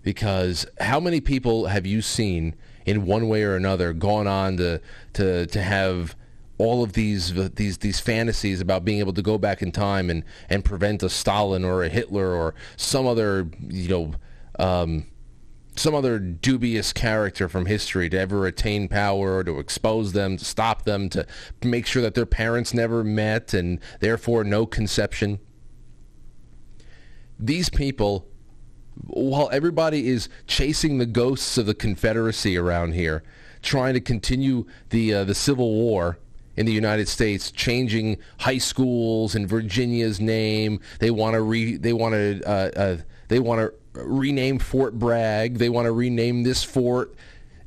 Because how many people have you seen in one way or another gone on to to to have all of these these these fantasies about being able to go back in time and and prevent a Stalin or a Hitler or some other you know um, some other dubious character from history to ever attain power or to expose them, to stop them, to make sure that their parents never met and therefore no conception. These people, while everybody is chasing the ghosts of the Confederacy around here, trying to continue the uh, the Civil War in the United States, changing high schools in Virginia's name, they want to re they want to uh, uh, they want to rename Fort Bragg. They want to rename this fort.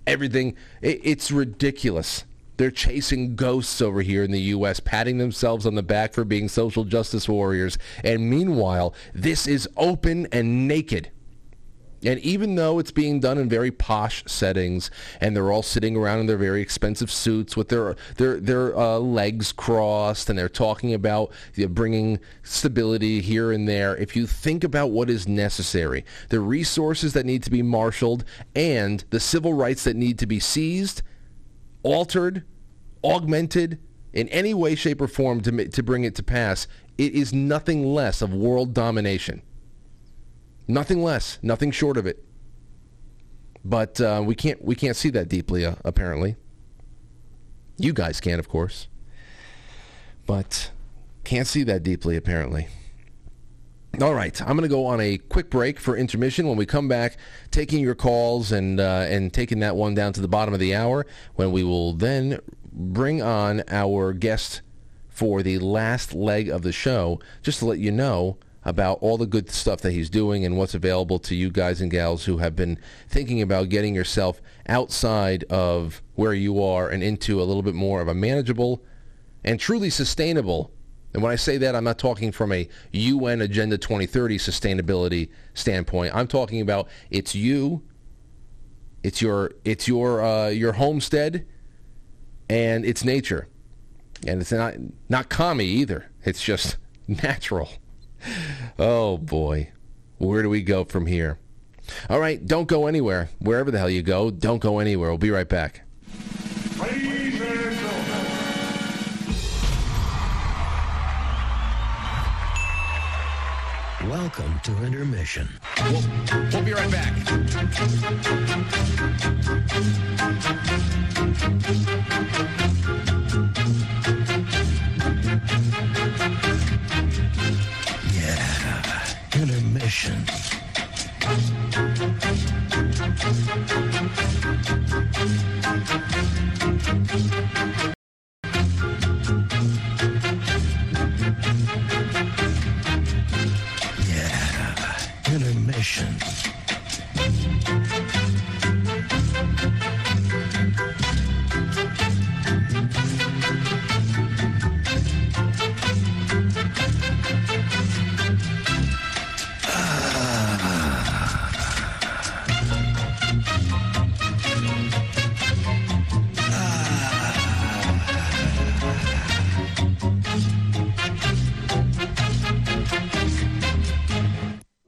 Everything. It, it's ridiculous. They're chasing ghosts over here in the U.S., patting themselves on the back for being social justice warriors. And meanwhile, this is open and naked. And even though it's being done in very posh settings, and they're all sitting around in their very expensive suits with their their their uh, legs crossed, and they're talking about you know, bringing stability here and there. If you think about what is necessary, the resources that need to be marshaled, and the civil rights that need to be seized, altered, augmented in any way, shape, or form to to bring it to pass, it is nothing less of world domination. Nothing less, nothing short of it. But uh, we can't we can't see that deeply uh, apparently. You guys can, of course, but can't see that deeply apparently. All right, I'm going to go on a quick break for intermission. When we come back, taking your calls and uh, and taking that one down to the bottom of the hour, when we will then bring on our guest for the last leg of the show, just to let you know about all the good stuff that he's doing and what's available to you guys and gals who have been thinking about getting yourself outside of where you are and into a little bit more of a manageable and truly sustainable. And when I say that, I'm not talking from a UN Agenda 2030 sustainability standpoint. I'm talking about it's you, it's your it's your uh, your homestead, and it's nature, and it's not not commie either. It's just natural oh boy, where do we go from here? All right, don't go anywhere. Wherever the hell you go, don't go anywhere. We'll be right back. Welcome to intermission. We'll, we'll be right back. Intermission. Yeah, intermission.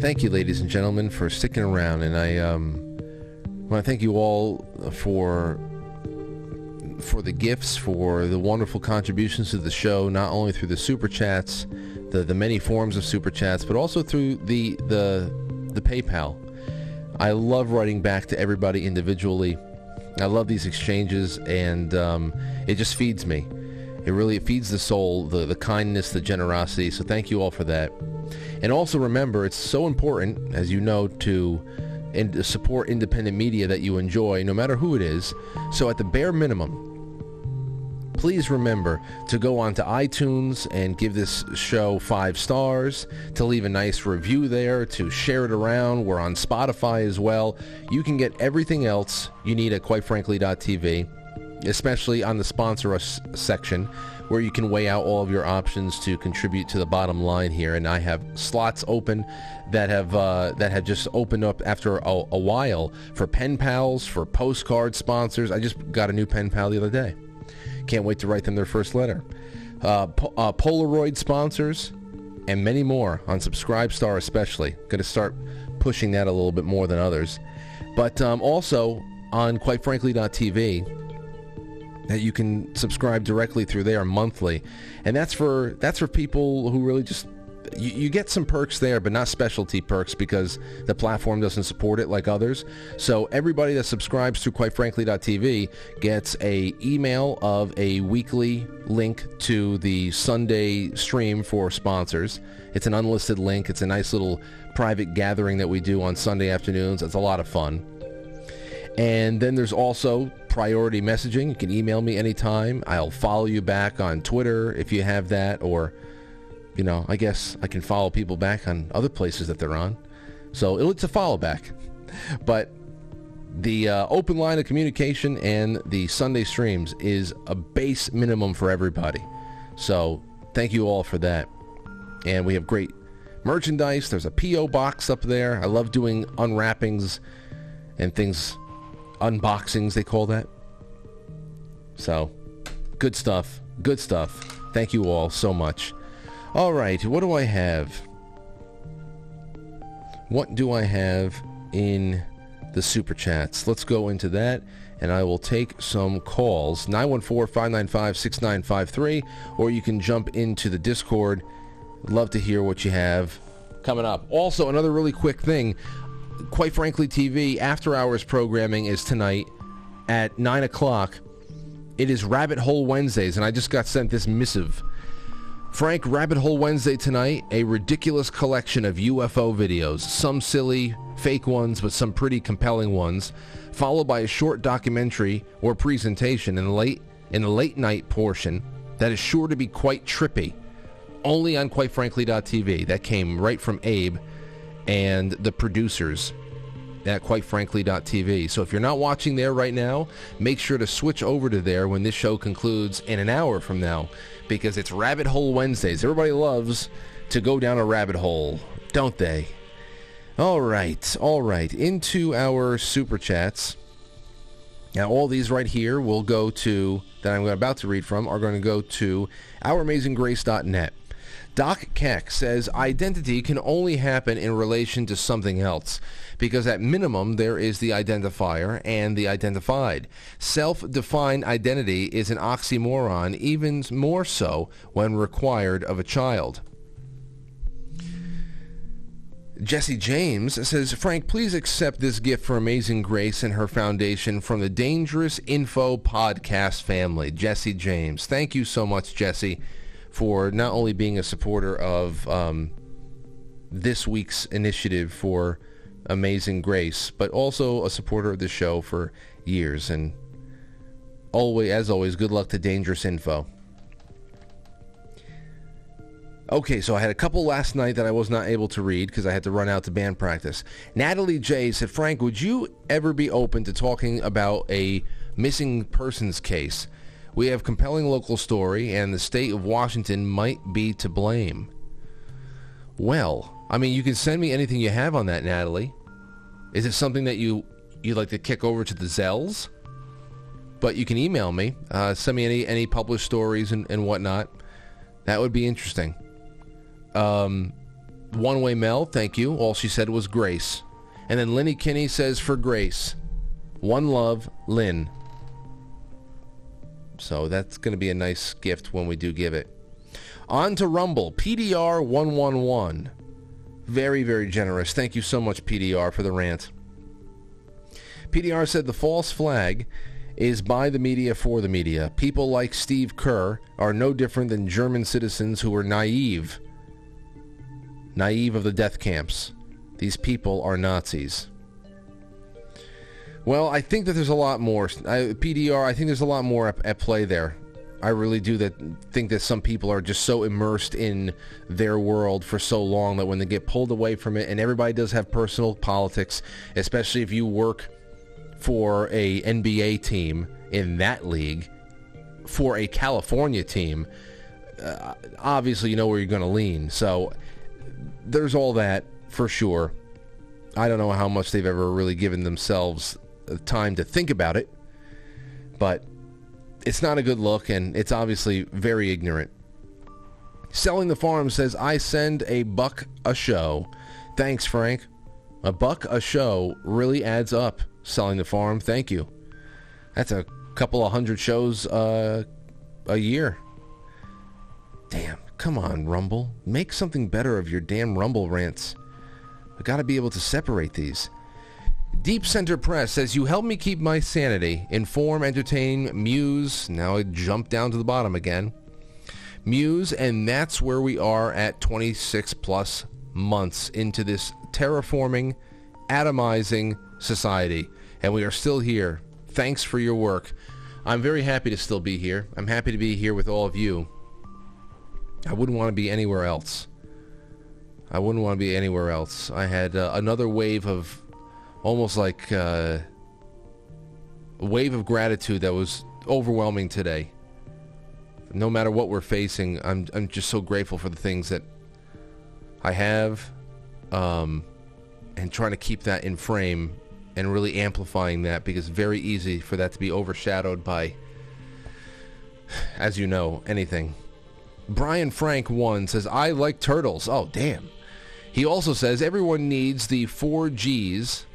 Thank you, ladies and gentlemen, for sticking around, and I um, want to thank you all for for the gifts, for the wonderful contributions to the show, not only through the super chats, the the many forms of super chats, but also through the the the PayPal. I love writing back to everybody individually. I love these exchanges, and um, it just feeds me. It really feeds the soul, the the kindness, the generosity. So thank you all for that. And also remember, it's so important, as you know, to and support independent media that you enjoy, no matter who it is. So at the bare minimum, please remember to go onto iTunes and give this show five stars, to leave a nice review there, to share it around. We're on Spotify as well. You can get everything else you need at quitefrankly.tv, especially on the sponsor us section where you can weigh out all of your options to contribute to the bottom line here. And I have slots open that have uh, that have just opened up after a, a while for pen pals, for postcard sponsors. I just got a new pen pal the other day. Can't wait to write them their first letter. Uh, po- uh, Polaroid sponsors and many more on Subscribestar especially. Going to start pushing that a little bit more than others. But um, also on quite quitefrankly.tv that you can subscribe directly through there monthly. And that's for that's for people who really just you, you, get some perks there, but not specialty perks because the platform doesn't support it like others. So everybody that subscribes through quitefrankly.tv gets a email of a weekly link to the Sunday stream for sponsors. It's an unlisted link. It's a nice little private gathering that we do on Sunday afternoons. It's a lot of fun. And then there's also priority messaging. You can email me anytime. I'll follow you back on Twitter if you have that, or, you know, I guess I can follow people back on other places that they're on. So it's a follow back. But the uh, open line of communication and the Sunday streams is a base minimum for everybody. So thank you all for that. And we have great merchandise. There's a P.O. box up there. I love doing unwrappings and things unboxings, they call that. So, good stuff. Good stuff. Thank you all so much. All right, what do I have? What do I have in the super chats? Let's go into that and I will take some calls. 914-595-6953 or you can jump into the Discord. Love to hear what you have coming up. Also, another really quick thing quite frankly, TV after hours programming is tonight at 9 o'clock. It is Rabbit Hole Wednesdays, and I just got sent this missive. Frank, Rabbit Hole Wednesday tonight, a ridiculous collection of UFO videos, some silly, fake ones, but some pretty compelling ones, followed by a short documentary or presentation in the late, in the late night portion that is sure to be quite trippy. Only on quitefrankly.tv. That came right from Abe and the producers at quitefrankly.tv. So if you're not watching there right now, make sure to switch over to there when this show concludes in an hour from now because it's Rabbit Hole Wednesdays. Everybody loves to go down a rabbit hole, don't they? All right, all right. Into our super chats. Now, all these right here will go to, that I'm about to read from, are going to go to ouramazinggrace.net. Doc Keck says identity can only happen in relation to something else because at minimum there is the identifier and the identified. Self-defined identity is an oxymoron even more so when required of a child. Jesse James says, Frank, please accept this gift for Amazing Grace and her foundation from the Dangerous Info podcast family. Jesse James. Thank you so much, Jesse for not only being a supporter of um, this week's initiative for Amazing Grace, but also a supporter of the show for years. And always, as always, good luck to Dangerous Info. Okay, so I had a couple last night that I was not able to read because I had to run out to band practice. Natalie J said, Frank, would you ever be open to talking about a missing persons case? We have compelling local story, and the state of Washington might be to blame. Well, I mean, you can send me anything you have on that, Natalie. Is it something that you you'd like to kick over to the Zells? But you can email me, uh, send me any any published stories and, and whatnot. That would be interesting. Um, One Way Mel, thank you. All she said was grace. And then Lenny Kinney says for grace. One love, Lynn. So that's going to be a nice gift when we do give it. On to Rumble, PDR 111. Very, very generous. Thank you so much, PDR, for the rant. PDR said the false flag is by the media for the media. People like Steve Kerr are no different than German citizens who were naive. Naive of the death camps. These people are Nazis. Well, I think that there's a lot more. I, PDR, I think there's a lot more at, at play there. I really do that think that some people are just so immersed in their world for so long that when they get pulled away from it and everybody does have personal politics, especially if you work for a NBA team in that league, for a California team, uh, obviously you know where you're going to lean. So there's all that for sure. I don't know how much they've ever really given themselves time to think about it, but it's not a good look, and it's obviously very ignorant. Selling the Farm says, I send a buck a show. Thanks, Frank. A buck a show really adds up. Selling the Farm, thank you. That's a couple of hundred shows uh, a year. Damn, come on, Rumble. Make something better of your damn Rumble rants. I gotta be able to separate these. Deep Center Press says, You help me keep my sanity, inform, entertain, muse. Now I jump down to the bottom again. Muse, and that's where we are at 26 plus months into this terraforming, atomizing society. And we are still here. Thanks for your work. I'm very happy to still be here. I'm happy to be here with all of you. I wouldn't want to be anywhere else. I wouldn't want to be anywhere else. I had uh, another wave of almost like uh, a wave of gratitude that was overwhelming today. No matter what we're facing, I'm I'm just so grateful for the things that I have, um, and trying to keep that in frame and really amplifying that because very easy for that to be overshadowed by, as you know, anything. Brian Frank one says I like turtles. Oh damn. He also says everyone needs the four G's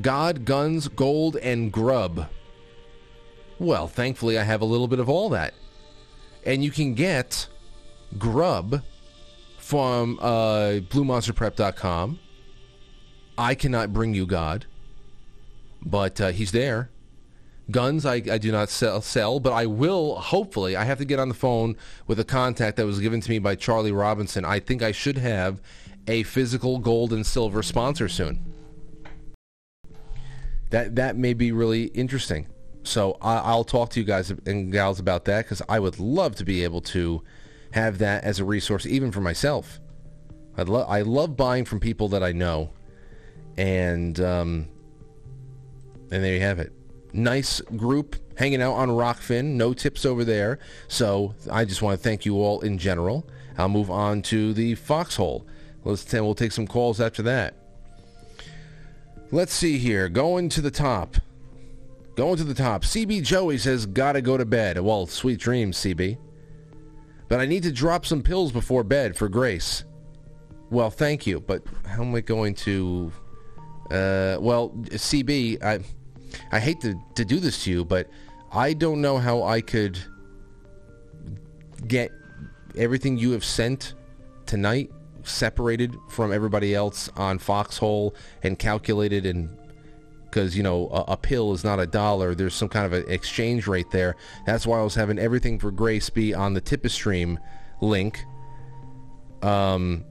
God, guns, gold, and grub. Well, thankfully, I have a little bit of all that. And you can get grub from uh, BlueMonsterPrep.com. I cannot bring you God, but uh, he's there. Guns, I, I do not sell, sell, but I will, hopefully, I have to get on the phone with a contact that was given to me by Charlie Robinson. I think I should have a physical gold and silver sponsor soon that that may be really interesting. So I, will talk to you guys and gals about that because I would love to be able to have that as a resource, even for myself. I love I love buying from people that I know, and um, and there you have it. Nice group hanging out on Rokfin. No tips over there. So I just want to thank you all in general. I'll move on to the foxhole. Let's we'll take some calls after that. Let's see here. Going to the top. Going to the top. CB Joey says, gotta go to bed. Well, sweet dreams, CB. But I need to drop some pills before bed for Grace. Well, thank you, but how am I going to... Uh, well, CB, I, I hate to, to do this to you, but I don't know how I could get everything you have sent tonight separated from everybody else on Foxhole and calculated and because you know a, a, pill is not a dollar. There's some kind of an exchange rate there. That's why i was having everything for grace be on the TipeeeStream link. Um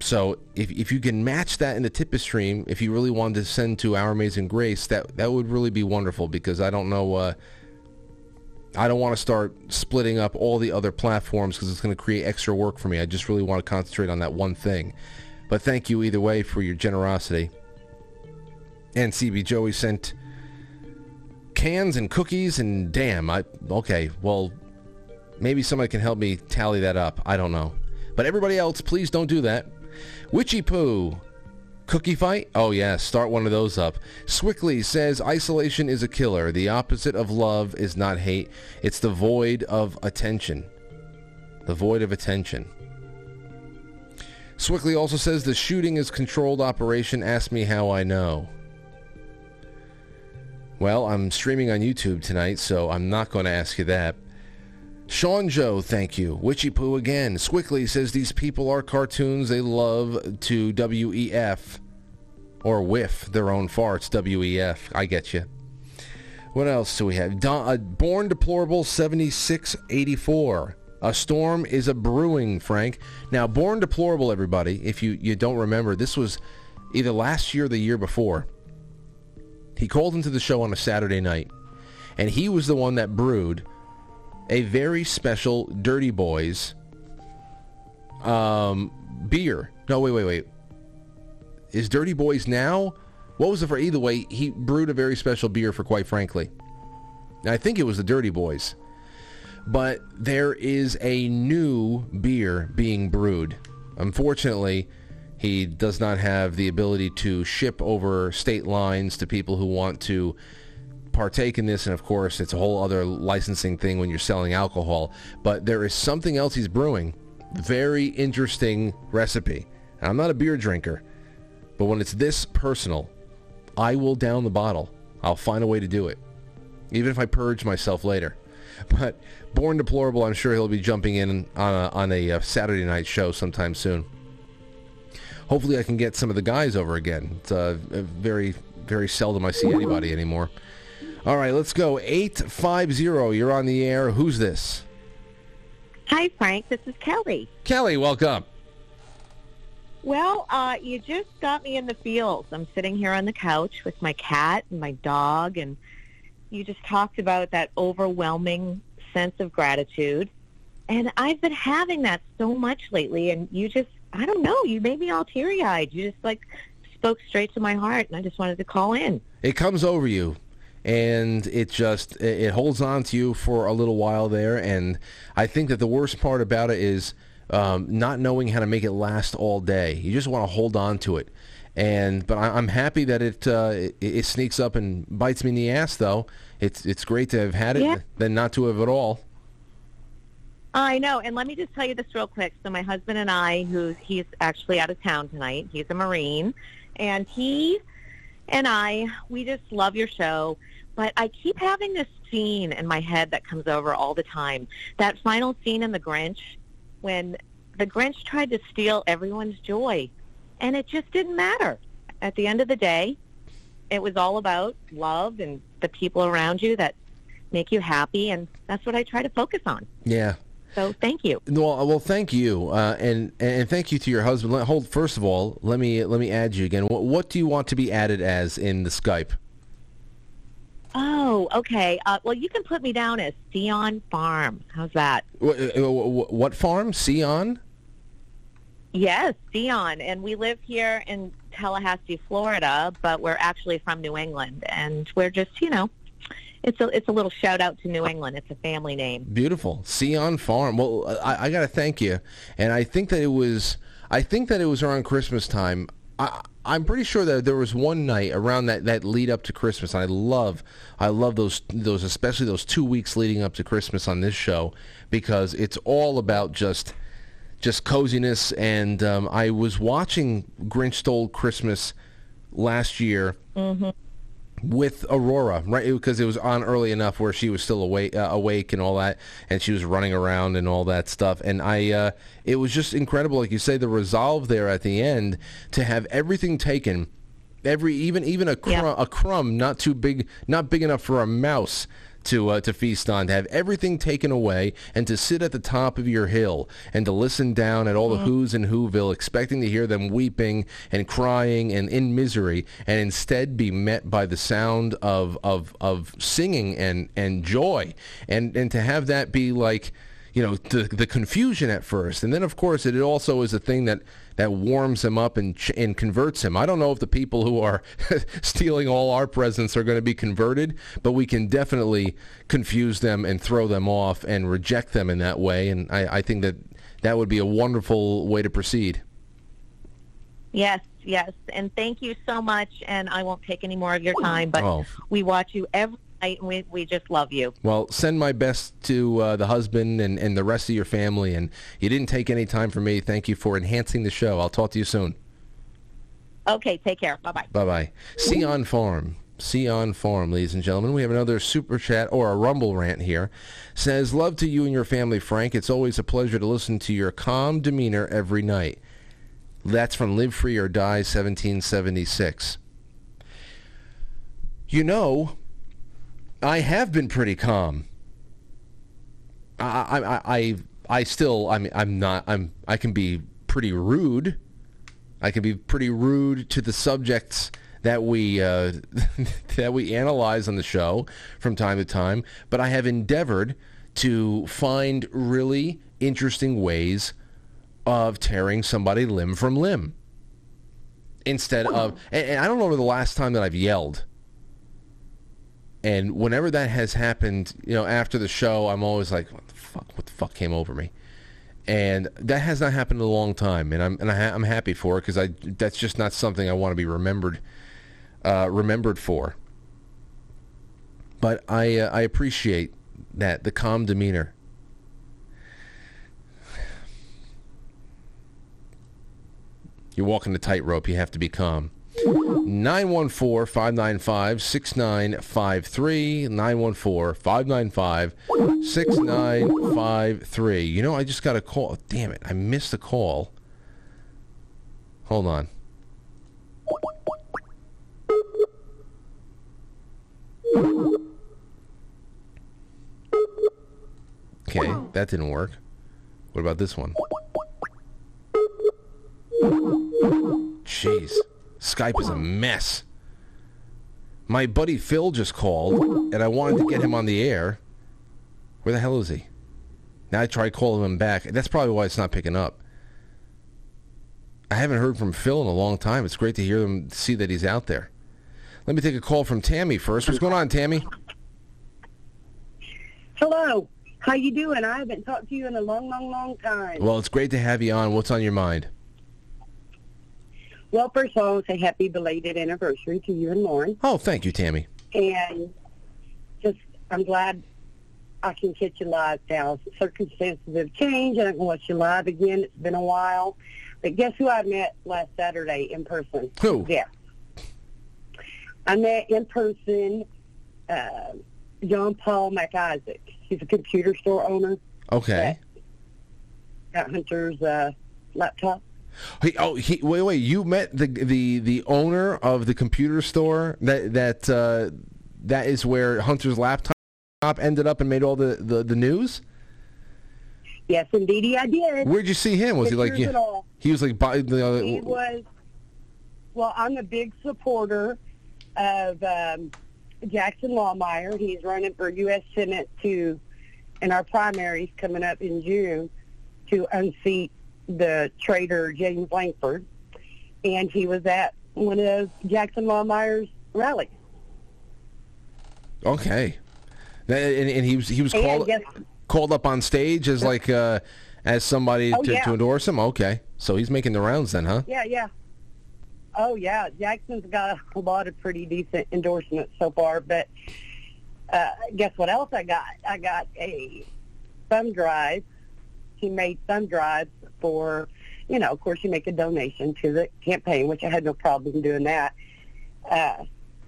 so if, if you can match that in the TipeeeStream if you really wanted to send to our amazing grace that that would really be wonderful because i don't know uh I don't want to start splitting up all the other platforms because it's going to create extra work for me. I just really want to concentrate on that one thing. But thank you either way for your generosity. And CB Joey sent cans and cookies and damn, I okay, well maybe somebody can help me tally that up. I don't know. But everybody else, please don't do that. Witchy Poo Cookie fight? Oh yeah, start one of those up. Swickly says isolation is a killer. The opposite of love is not hate. It's the void of attention. The void of attention. Swickley also says the shooting is controlled operation. Ask me how I know. Well, I'm streaming on YouTube tonight, so I'm not going to ask you that. Sean Joe, thank you. Witchy Poo again. Squickly says these people are cartoons. They love to WEF or whiff their own farts. WEF. I get you. What else do we have? Don, uh, Born Deplorable 7684. A storm is a brewing, Frank. Now, Born Deplorable, everybody, if you, you don't remember, this was either last year or the year before. He called into the show on a Saturday night, and he was the one that brewed a very special Dirty Boys um, beer. No, wait, wait, wait. Is Dirty Boys now? What was it for? Either way, he brewed a very special beer for Quite Frankly. I think it was the Dirty Boys. But there is a new beer being brewed. Unfortunately, he does not have the ability to ship over state lines to people who want to partake in this. And of course, it's a whole other licensing thing when you're selling alcohol. But there is something else he's brewing. Very interesting recipe. I'm not a beer drinker, but when it's this personal, I will down the bottle. I'll find a way to do it, even if I purge myself later. But Born Deplorable, I'm sure he'll be jumping in on a, on a uh, Saturday night show sometime soon hopefully I can get some of the guys over again. It's uh, very, very seldom I see anybody anymore. All right, let's go. 850, you're on the air. Who's this? Hi, Frank. This is Kelly. Kelly, welcome. Well, uh, you just got me in the feels. I'm sitting here on the couch with my cat and my dog, and you just talked about that overwhelming sense of gratitude. And I've been having that so much lately, and you just I don't know. You made me all teary eyed. You just like spoke straight to my heart, and I just wanted to call in. It comes over you, and it just it holds on to you for a little while there. And I think that the worst part about it is um, not knowing how to make it last all day. You just want to hold on to it. And but I, am happy that it, uh, it, it sneaks up and bites me in the ass. Though it's it's great to have had it yeah. than not to have at all. I know, and let me just tell you this real quick. So my husband and I, who he's actually out of town tonight, he's a Marine, and he and I, we just love your show. But I keep having this scene in my head that comes over all the time. That final scene in The Grinch, when the Grinch tried to steal everyone's joy, and it just didn't matter. At the end of the day, it was all about love and the people around you that make you happy, and that's what I try to focus on. Yeah, so thank you. Well, well, thank you, uh, and and thank you to your husband. Hold first of all, let me let me add you again. What, what do you want to be added as in the Skype? Oh, okay. Uh, well, you can put me down as Sion Farm. How's that? What, uh, what farm? Sion? Yes, Sion, and we live here in Tallahassee, Florida, but we're actually from New England, and we're just, you know, it's a it's a little shout out to New England. It's a family name. Beautiful, Sion Farm. Well, I, I got to thank you, and I think that it was I think that it was around Christmas time. I, I'm pretty sure that there was one night around that, that lead up to Christmas. I love I love those those especially those two weeks leading up to Christmas on this show because it's all about just just coziness. And um, I was watching Grinch Stole Christmas last year. Mm-hmm with Aurora, right? Because it was on early enough where she was still awake, uh, awake and all that, and she was running around and all that stuff. And I, uh, it was just incredible, like you say, the resolve there at the end to have everything taken, every even even a crumb, yeah. a crumb not too big, not big enough for a mouse to uh, to feast on, to have everything taken away, and to sit at the top of your hill and to listen down at all the who's in Whoville, expecting to hear them weeping and crying and in misery, and instead be met by the sound of of of singing and and joy, and and to have that be like you know the the confusion at first, and then of course it also is a thing that that warms him up and ch- and converts him. I don't know if the people who are stealing all our presents are going to be converted, but we can definitely confuse them and throw them off and reject them in that way. And I, I think that that would be a wonderful way to proceed. Yes, yes, and thank you so much. And I won't take any more of your oh. time, but oh. we watch you every night, we we just love you. Well, send my best to uh, the husband and, and the rest of your family. And you didn't take any time from me. Thank you for enhancing the show. I'll talk to you soon. Okay, take care. Bye bye. Bye bye. Sion Farm. Sion Farm, ladies and gentlemen. We have another super chat or a rumble rant here. Says, Love to you and your family, Frank. It's always a pleasure to listen to your calm demeanor every night. That's from Live Free or Die 1776. You know, I have been pretty calm. I, I, I, I still, I'm, I'm not, I'm, I can be pretty rude. I can be pretty rude to the subjects that we uh, that we analyze on the show from time to time. But I have endeavored to find really interesting ways of tearing somebody limb from limb instead of. And, and I don't remember the last time that I've yelled. And whenever that has happened, you know, after the show, I'm always like, "What the fuck? What the fuck came over me?" And that has not happened in a long time, and I'm and I ha- I'm happy for it because I that's just not something I want to be remembered uh, remembered for. But I uh, I appreciate that the calm demeanor. You're walking the tightrope. You have to be calm. 914-595-6953 914-595-6953 you know i just got a call. Damn it. I missed a call. Hold on. Okay that didn't work. What about this one? Jeez Skype is a mess. My buddy Phil just called, and I wanted to get him on the air. Where the hell is he? Now I try calling him back. That's probably why it's not picking up. I haven't heard from Phil in a long time. It's great to hear him, see that he's out there. Let me take a call from Tammy first. What's going on, Tammy? Hello. How you doing? I haven't talked to you in a long, long, long time. Well, it's great to have you on. What's on your mind? Well, first of all, it's a happy belated anniversary to you and Lauren. Oh, thank you, Tammy. And just, I'm glad I can catch you live now. Circumstances have changed, and I can watch you live again. It's been a while. But guess who I met last Saturday in person? Who? Yeah. I met in person uh, John Paul Mac Isaac. He's a computer store owner Okay. at Hunter's uh, laptop. He, oh, he, wait, wait. You met the the the owner of the computer store that that uh, that is where Hunter's laptop ended up and made all the, the, the news. Yes, indeed, I did. Where'd you see him? Was he like yeah, he was like by the He was. Well, I'm a big supporter of um, Jackson Lahmeyer. He's running for U.S. Senate to, in our primaries coming up in June, to unseat the traitor James Lankford, and he was at one of Jackson Lahmeyer's rallies. okay. And, and he was he was And called guess- called up on stage as like uh, as somebody Oh, to, yeah. to endorse him. Okay, so he's making the rounds then, huh? Yeah, yeah. Oh, yeah. Jackson's got a lot of pretty decent endorsements so far. But uh, guess what else I got? I got a thumb drive. He made thumb drives for, you know, of course, you make a donation to the campaign, which I had no problem doing that. Uh,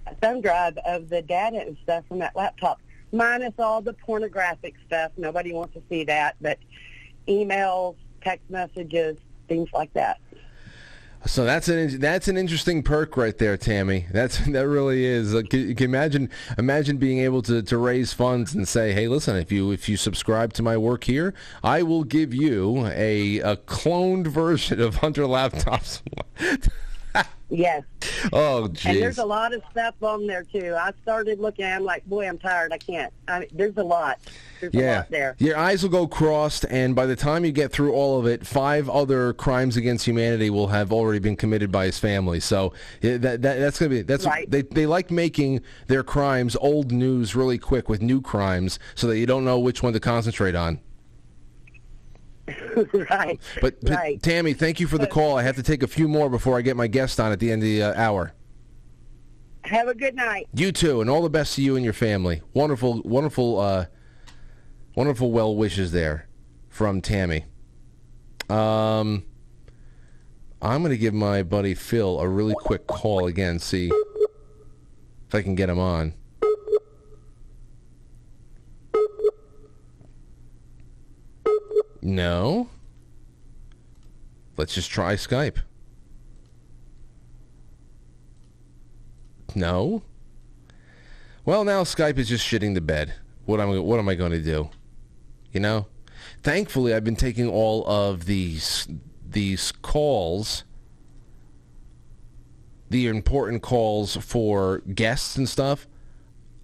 a thumb drive of the data and stuff from that laptop, minus all the pornographic stuff. Nobody wants to see that, but emails, text messages, things like that. So that's an that's an interesting perk right there, Tammy. That's that really is. Like, you can imagine imagine being able to, to raise funds and say, hey, listen, if you if you subscribe to my work here, I will give you a a cloned version of Hunter laptops. Yes. oh, And there's a lot of stuff on there too. I started looking. I'm like, boy, I'm tired. I can't. I, there's a lot. There's a Yeah, lot there. your eyes will go crossed, and by the time you get through all of it, five other crimes against humanity will have already been committed by his family. So that, that that's gonna be that's Right. they they like making their crimes old news really quick with new crimes, so that you don't know which one to concentrate on. right. But, but Right. Tammy, thank you for the call. I have to take a few more before I get my guest on at the end of the uh, hour. Have a good night. You too, and all the best to you and your family. Wonderful, wonderful, uh, wonderful well wishes there from Tammy. Um, I'm going to give my buddy Phil a really quick call again, see if I can get him on. No. Let's just try Skype. No. Well, now Skype is just shitting the bed. What am what am I going to do? You know. Thankfully, I've been taking all of these these calls, the important calls for guests and stuff,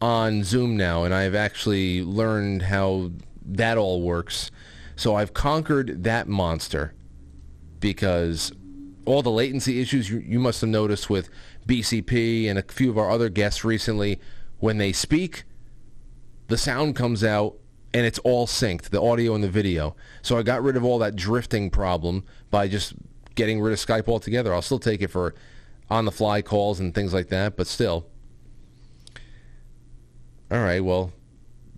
on Zoom now, and I've actually learned how that all works. So I've conquered that monster because all the latency issues you, you must have noticed with BCP and a few of our other guests recently, when they speak, the sound comes out and it's all synced, the audio and the video. So I got rid of all that drifting problem by just getting rid of Skype altogether. I'll still take it for on the fly calls and things like that, but still. All right, well,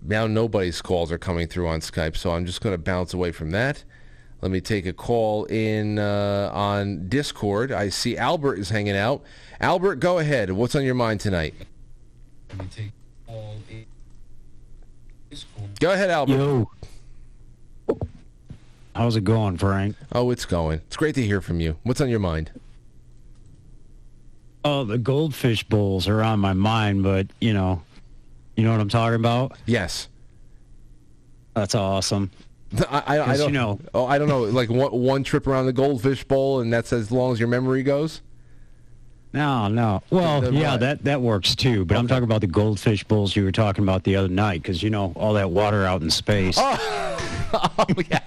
now nobody's calls are coming through on Skype, so I'm just going to bounce away from that. Let me take a call in uh, on Discord. I see Albert is hanging out. Albert, go ahead. What's on your mind tonight? Go ahead, Albert. Yo. How's it going, Frank? Oh, it's going. It's great to hear from you. What's on your mind? Oh, the goldfish bowls are on my mind, but you know, you know what I'm talking about? Yes. That's awesome. I, I, I don't you know. Oh, I don't know. Like one, one trip around the goldfish bowl, and that's as long as your memory goes. No, no. Well, yeah, that that works too. But I'm talking about the goldfish bowls you were talking about the other night, because you know all that water out in space. oh yeah.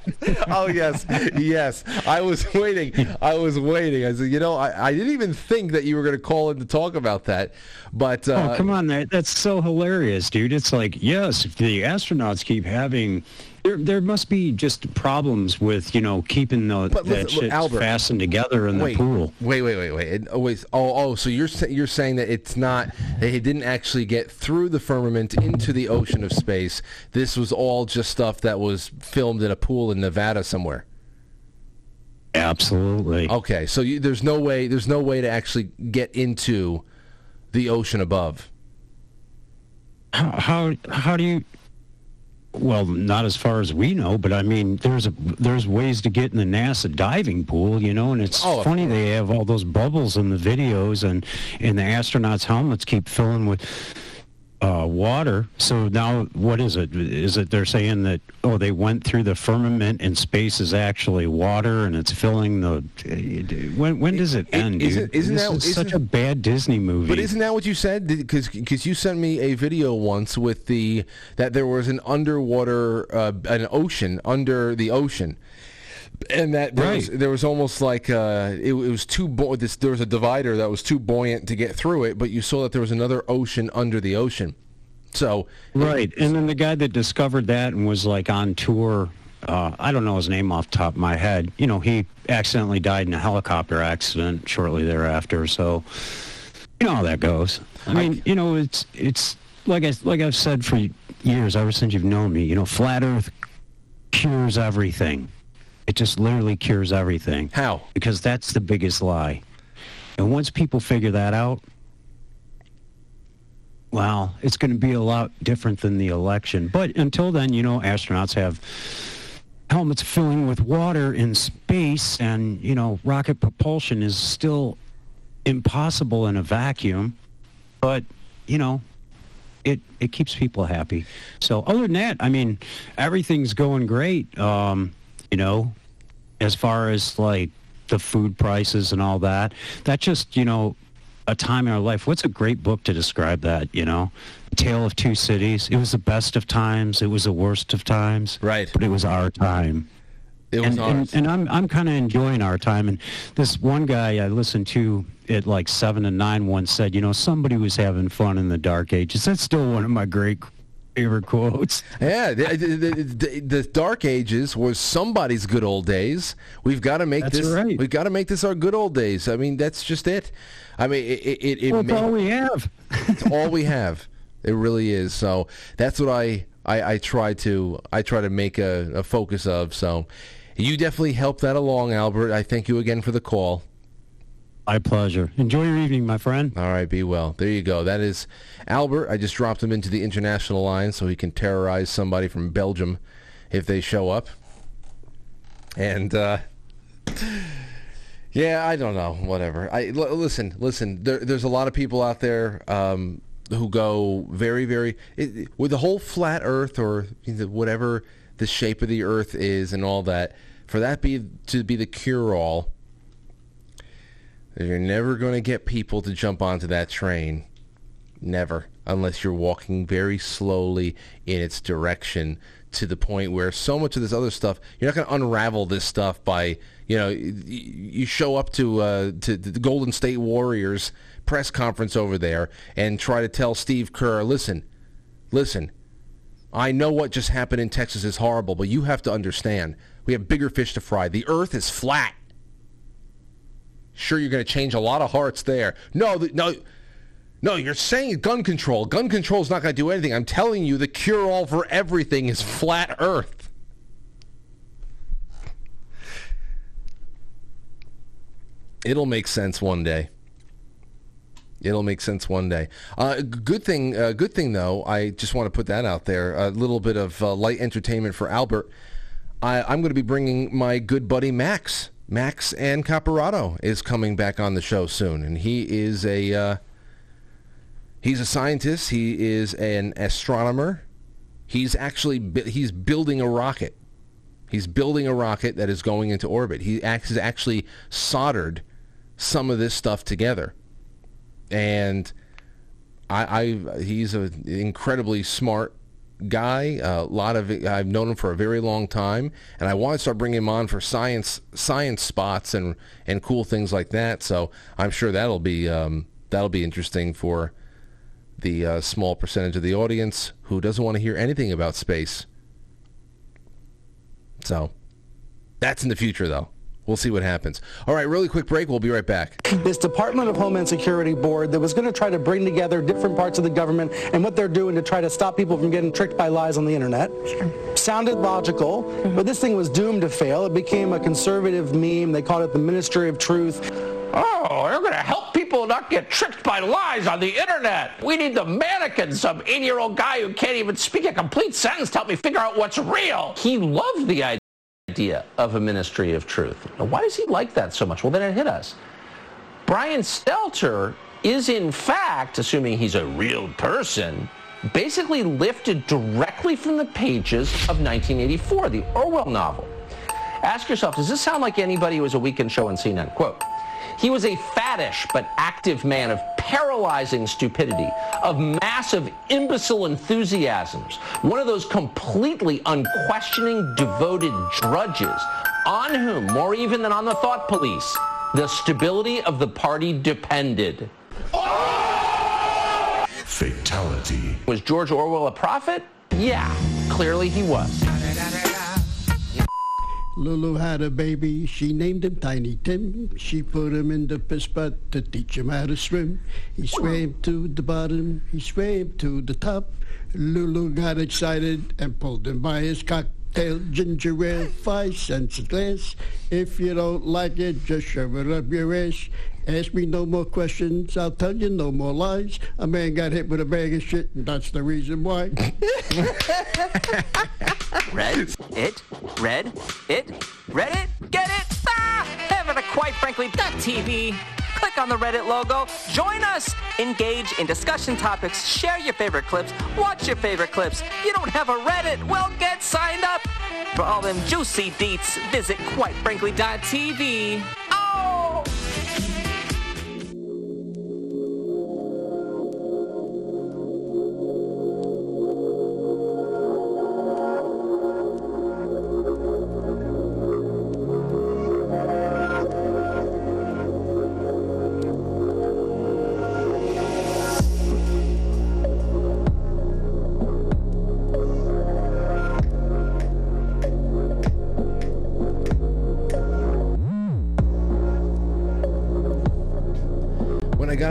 Oh yes, yes. I was waiting. I was waiting. I said, you know, I, I didn't even think that you were going to call in to talk about that, but uh, oh, come on, that, that's so hilarious, dude. It's like, yes, if the astronauts keep having, there, there must be just problems with, you know, keeping the, But that shit fastened together in wait, the pool. Wait, wait, wait, wait. It always. Oh, oh. So you're you're saying that it's not. They didn't actually get through the firmament into the ocean of space. This was all just stuff that was filmed in a pool in Nevada somewhere. Absolutely. Okay, so you, there's no way. There's no way to actually get into the ocean above. How, how how do you? Well, not as far as we know, but I mean, there's a there's ways to get in the NASA diving pool, you know, and it's Oh, funny they have all those bubbles in the videos, and and the astronauts' helmets keep filling with uh, water. So now, what is it? Is it they're saying that oh, they went through the firmament and space is actually water and it's filling the? When when does it end? isn't- dude? isn't this that- is such isn't- a bad Disney movie? But isn't that what you said? Because because you sent me a video once with the that there was an underwater uh, an ocean under the ocean. And that there, was, there was almost like uh, it, it was too this there was a divider that was too buoyant to get through it, but you saw that there was another ocean under the ocean. So Right, and then the guy that discovered that and was like on tour, uh, I don't know his name off the top of my head. You know, he accidentally died in a helicopter accident shortly thereafter. So, you know how that goes. I mean, you know, it's it's like I like I've said for years, ever since you've known me. You know, flat Earth cures everything. It just literally cures everything. How? Because that's the biggest lie. And once people figure that out, well, it's going to be a lot different than the election. But until then, you know, astronauts have helmets filling with water in space, and, you know, rocket propulsion is still impossible in a vacuum. But, you know, it, it keeps people happy. So other than that, I mean, everything's going great. Um, you know, as far as like the food prices and all that. That just, you know, a time in our life. What's a great book to describe that, you know? Tale of Two Cities. It was the best of times, it was the worst of times. Right. But it was our time. It was and, ours. And, and I'm I'm kind of enjoying our time. And this one guy I listened to at like seven and nine once said, you know, somebody was having fun in the dark ages. That's still one of my great favorite quotes. Yeah, the, the, the, Dark Ages was somebody's good old days. We've got to make That's this. right. We've got to make this our good old days. I mean, that's just it. I mean, it. it, it Well, it's ma- all we have. it's all we have. It really is. So that's what I, I, I try to I try to make a, a focus of. So you definitely helped that along, Albert. I thank you again for the call. My pleasure. Enjoy your evening, my friend. All right, be well. There you go. That is Albert. I just dropped him into the international line so he can terrorize somebody from Belgium if they show up. And uh, yeah, I don't know. Whatever. I l- listen. Listen. There, there's a lot of people out there um, who go very, very it, with the whole flat Earth or whatever the shape of the Earth is and all that. For that be to be the cure-all, you're never going to get people to jump onto that train. Never. Unless you're walking very slowly in its direction to the point where so much of this other stuff, you're not going to unravel this stuff by, you know, you show up to, uh, to the Golden State Warriors press conference over there and try to tell Steve Kerr, listen, listen, I know what just happened in Texas is horrible, but you have to understand, we have bigger fish to fry. The earth is flat. Sure, you're going to change a lot of hearts there. No, no, no. You're saying gun control. Gun control is not going to do anything. I'm telling you, the cure-all for everything is flat Earth. It'll make sense one day. It'll make sense one day. Uh, good thing, uh, good thing though. I just want to put that out there. A little bit of uh, light entertainment for Albert. I, I'm going to be bringing my good buddy Max. Max and Caparado is coming back on the show soon, and he is a uh, he's a scientist. He is an astronomer. He's actually bu- he's building a rocket. He's building a rocket that is going into orbit. He has actually soldered some of this stuff together, and I, I he's an incredibly smart guy. A lot of I've known him for a very long time, and I want to start bringing him on for science science spots and and cool things like that. So I'm sure that'll be um, that'll be interesting for the uh, small percentage of the audience who doesn't want to hear anything about space. So that's in the future, though. We'll see what happens. All right, really quick break. We'll be right back. This Department of Homeland Security board that was going to try to bring together different parts of the government and what they're doing to try to stop people from getting tricked by lies on the internet. Sounded logical, mm-hmm. but this thing was doomed to fail. It became a conservative meme. They called it the Ministry of Truth. Oh, they're going to help people not get tricked by lies on the internet. We need the mannequin, some 80-year-old guy who can't even speak a complete sentence to help me figure out what's real. He loved the idea of a ministry of truth. Now, why does he like that so much? Well, then it hit us. Brian Stelter is in fact, assuming he's a real person, basically lifted directly from the pages of 1984, the Orwell novel. Ask yourself, does this sound like anybody who was a weekend show on CNN? Quote, he was a faddish but active man of paralyzing stupidity, of massive imbecile enthusiasms, one of those completely unquestioning, devoted drudges on whom, more even than on the thought police, the stability of the party depended. Fatality. Was George Orwell a prophet? Yeah, clearly he was. Lulu had a baby, she named him Tiny Tim. She put him in the piss to teach him how to swim. He swam to the bottom, he swam to the top. Lulu got excited and pulled him by his cocktail ginger ale, five cents a glass. If you don't like it, just shove it up your ass. Ask me no more questions, I'll tell you no more lies. A man got hit with a bag of shit, and that's the reason why. red, it, red, it, read it, get it. Ah! Heaven to quite frankly TV. Click on the Reddit logo, join us, engage in discussion topics, share your favorite clips, watch your favorite clips. You don't have a Reddit? Well, get signed up. For all them juicy deets, visit quitefrankly.tv. Oh!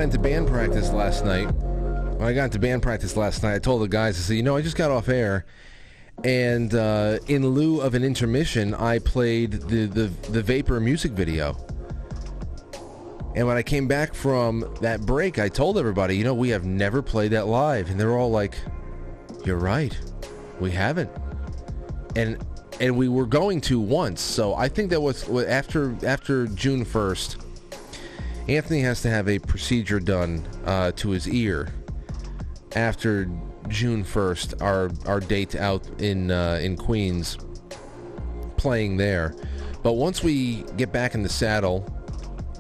Got into band practice last night, when I got into band practice last night, I told the guys, I said, you know, I just got off air, and uh, in lieu of an intermission, I played the, the, the Vapor music video. And when I came back from that break, I told everybody, you know, we have never played that live. And they're all like, you're right. We haven't. And and we were going to once. So I think that was after after June 1st, Anthony has to have a procedure done uh, to his ear after June 1st, our our date out in uh, in Queens, playing there. But once we get back in the saddle,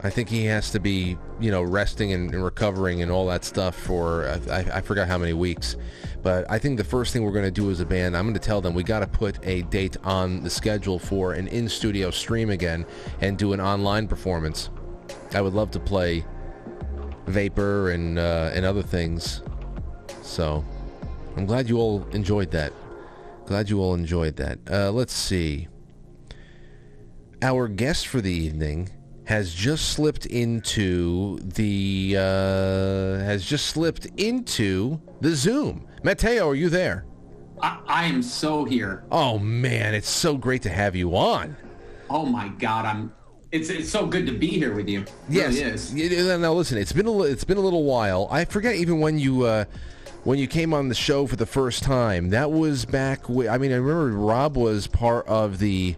I think he has to be, you know, resting and, recovering and all that stuff for I, I forgot how many weeks. But I think the first thing we're going to do as a band, I'm going to tell them we got to put a date on the schedule for an in-studio stream again and do an online performance. I would love to play Vapor and uh, and other things. So I'm glad you all enjoyed that. Glad you all enjoyed that. Uh, let's see. Our guest for the evening has just slipped into the uh, has just slipped into the Zoom. Matteo, are you there? I, I am so here. Oh man, it's so great to have you on. Oh my God, I'm. It's it's so good to be here with you. It yes. Really is. Now listen, it's been a it's been a little while. I forget even when you. Uh, when you came on the show for the first time. That was back. I mean, I remember Rob was part of the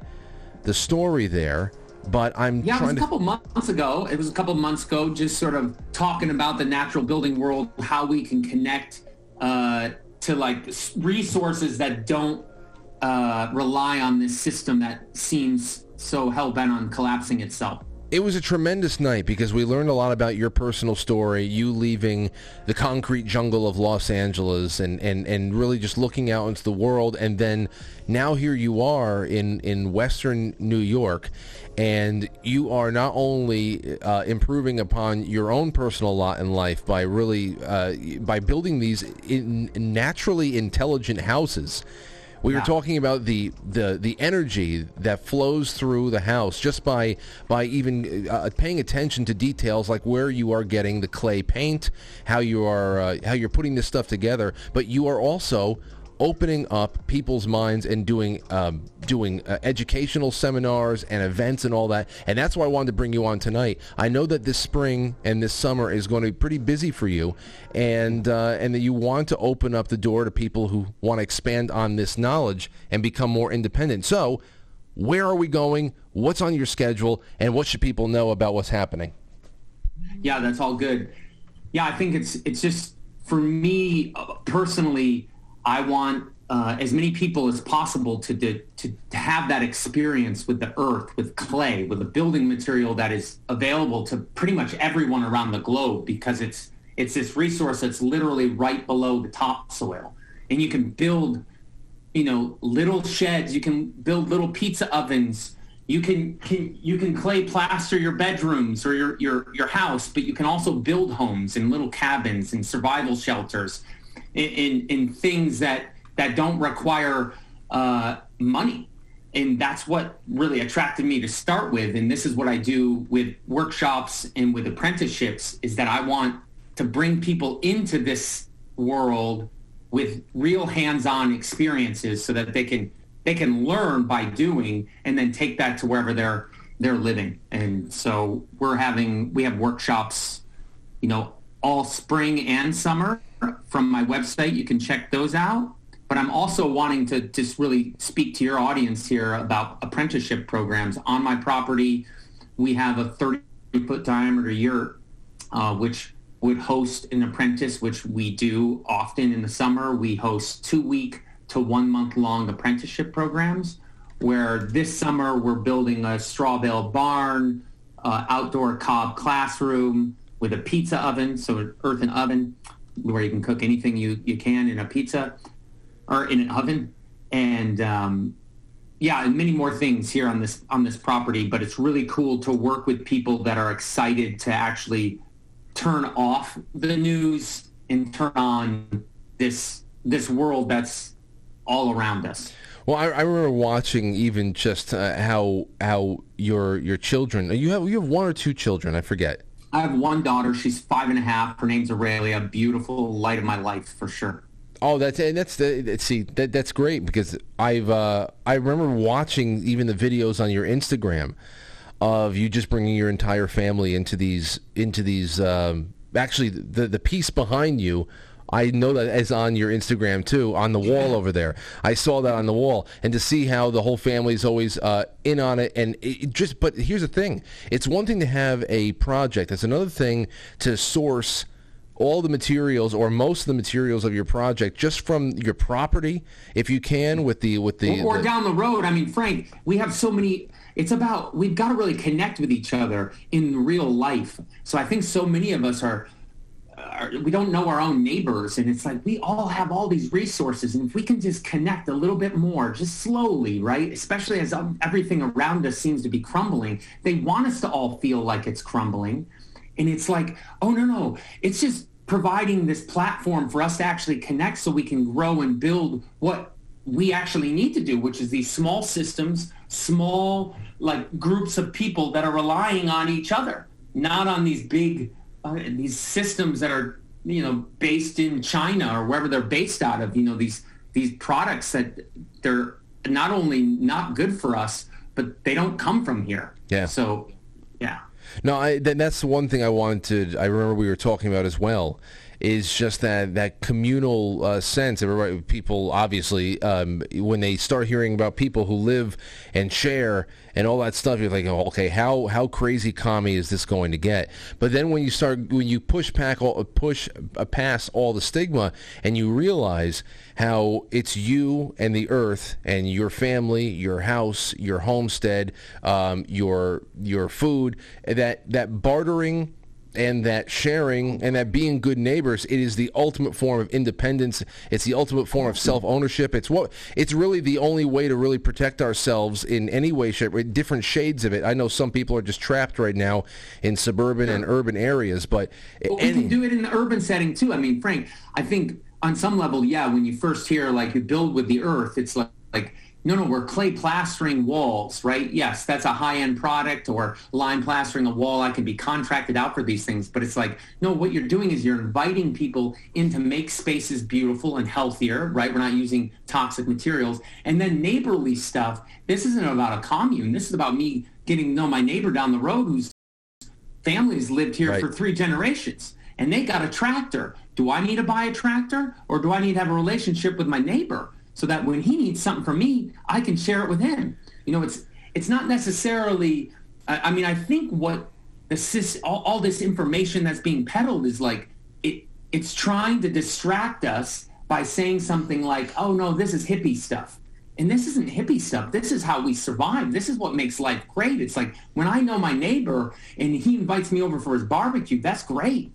the story there. But I'm yeah, it was a to... couple months ago. It was a couple months ago, just sort of talking about the natural building world, how we can connect uh, to like resources that don't uh, rely on this system that seems so hell bent on collapsing itself. It was a tremendous night because we learned a lot about your personal story, you leaving the concrete jungle of Los Angeles and, and, and really just looking out into the world. And then now here you are in, in Western New York and you are not only uh, improving upon your own personal lot in life by really uh, by building these in naturally intelligent houses we yeah. were talking about the, the the energy that flows through the house just by by even uh, paying attention to details like where you are getting the clay paint, how you are uh, how you're putting this stuff together, but you are also opening up people's minds and doing um, doing uh, educational seminars and events and all that. And that's why I wanted to bring you on tonight. I know that this spring and this summer is going to be pretty busy for you, and uh, and that you want to open up the door to people who want to expand on this knowledge and become more independent. So, where are we going? What's on your schedule? And what should people know about what's happening? Yeah, that's all good. Yeah, I think it's it's just for me uh, personally I want uh, as many people as possible to, to, to have that experience with the earth, with clay, with a building material that is available to pretty much everyone around the globe because it's it's this resource that's literally right below the topsoil, and you can build, you know, little sheds. You can build little pizza ovens. You can, can you can clay plaster your bedrooms or your, your your house, but you can also build homes and little cabins and survival shelters in, in, in things that, that don't require uh, money. And that's what really attracted me to start with. And this is what I do with workshops and with apprenticeships is that I want to bring people into this world with real hands-on experiences so that they can they can learn by doing and then take that to wherever they're they're living. And so we're having we have workshops, you know, all spring and summer from my website. You can check those out. But I'm also wanting to just really speak to your audience here about apprenticeship programs. On my property, we have a 30 foot diameter yurt, uh, which would host an apprentice, which we do often in the summer. We host two week to one month long apprenticeship programs where this summer we're building a straw bale barn, uh, outdoor cob classroom with a pizza oven, so an earthen oven where you can cook anything you, you can in a pizza or in an oven. And um, yeah, and many more things here on this on this property. But it's really cool to work with people that are excited to actually turn off the news and turn on this this world that's all around us. Well, I, I remember watching even just uh, how how your your children you have you have one or two children I forget I have one daughter. She's five and a half. Her name's Aurelia. Beautiful light of my life for sure. Oh, that's and that's the see that that's great because I've uh, I remember watching even the videos on your Instagram of you just bringing your entire family into these into these um, actually the the piece behind you I know that is on your Instagram too, on the wall over there. I saw that on the wall, and to see how the whole family is always uh, in on it, and it just. But here's the thing: it's one thing to have a project. It's another thing to source all the materials or most of the materials of your project just from your property, if you can, with the with the or, or the, down the road. I mean, Frank, we have so many. It's about we've got to really connect with each other in real life. So I think so many of us are we don't know our own neighbors and it's like we all have all these resources and if we can just connect a little bit more just slowly right especially as um, everything around us seems to be crumbling they want us to all feel like it's crumbling. And it's like oh no no it's just providing this platform for us to actually connect so we can grow and build what we actually need to do which is these small systems small like groups of people that are relying on each other not on these big uh, these systems that are you know based in China or wherever they're based out of. You know these these products that they're not only not good for us, but they don't come from here. Yeah. So, yeah. No, I, that's one thing I wanted. I remember we were talking about as well is just that that communal uh, sense. Everybody, people obviously, um, when they start hearing about people who live and share and all that stuff, you're like, oh, okay, how how crazy commie is this going to get? But then when you start, when you push back, all, push past all the stigma, and you realize how it's you and the earth and your family, your house, your homestead, um, your your food, that that bartering and that sharing and that being good neighbors it is the ultimate form of independence. It's the ultimate form of self-ownership. It's what it's really the only way to really protect ourselves in any way shape different shades of it. I know some people are just trapped right now in suburban and urban areas but well, we can do it in the urban setting too. I mean frank i think on some level yeah when you first hear like you build with the earth it's like like no, no, we're clay plastering walls, right? Yes, that's a high-end product or lime plastering a wall. I can be contracted out for these things, but it's like, no, what you're doing is you're inviting people in to make spaces beautiful and healthier, right? We're not using toxic materials. And then neighborly stuff, this isn't about a commune. This is about me getting to know my neighbor down the road whose family's lived here right. for three generations and they got a tractor. Do I need to buy a tractor or do I need to have a relationship with my neighbor? So that when he needs something from me, I can share it with him. You know, it's it's not necessarily. I, I mean, I think what the all, all this information that's being peddled is like it. It's trying to distract us by saying something like, "Oh no, this is hippie stuff." And this isn't hippie stuff. This is how we survive. This is what makes life great. It's like when I know my neighbor and he invites me over for his barbecue, that's great.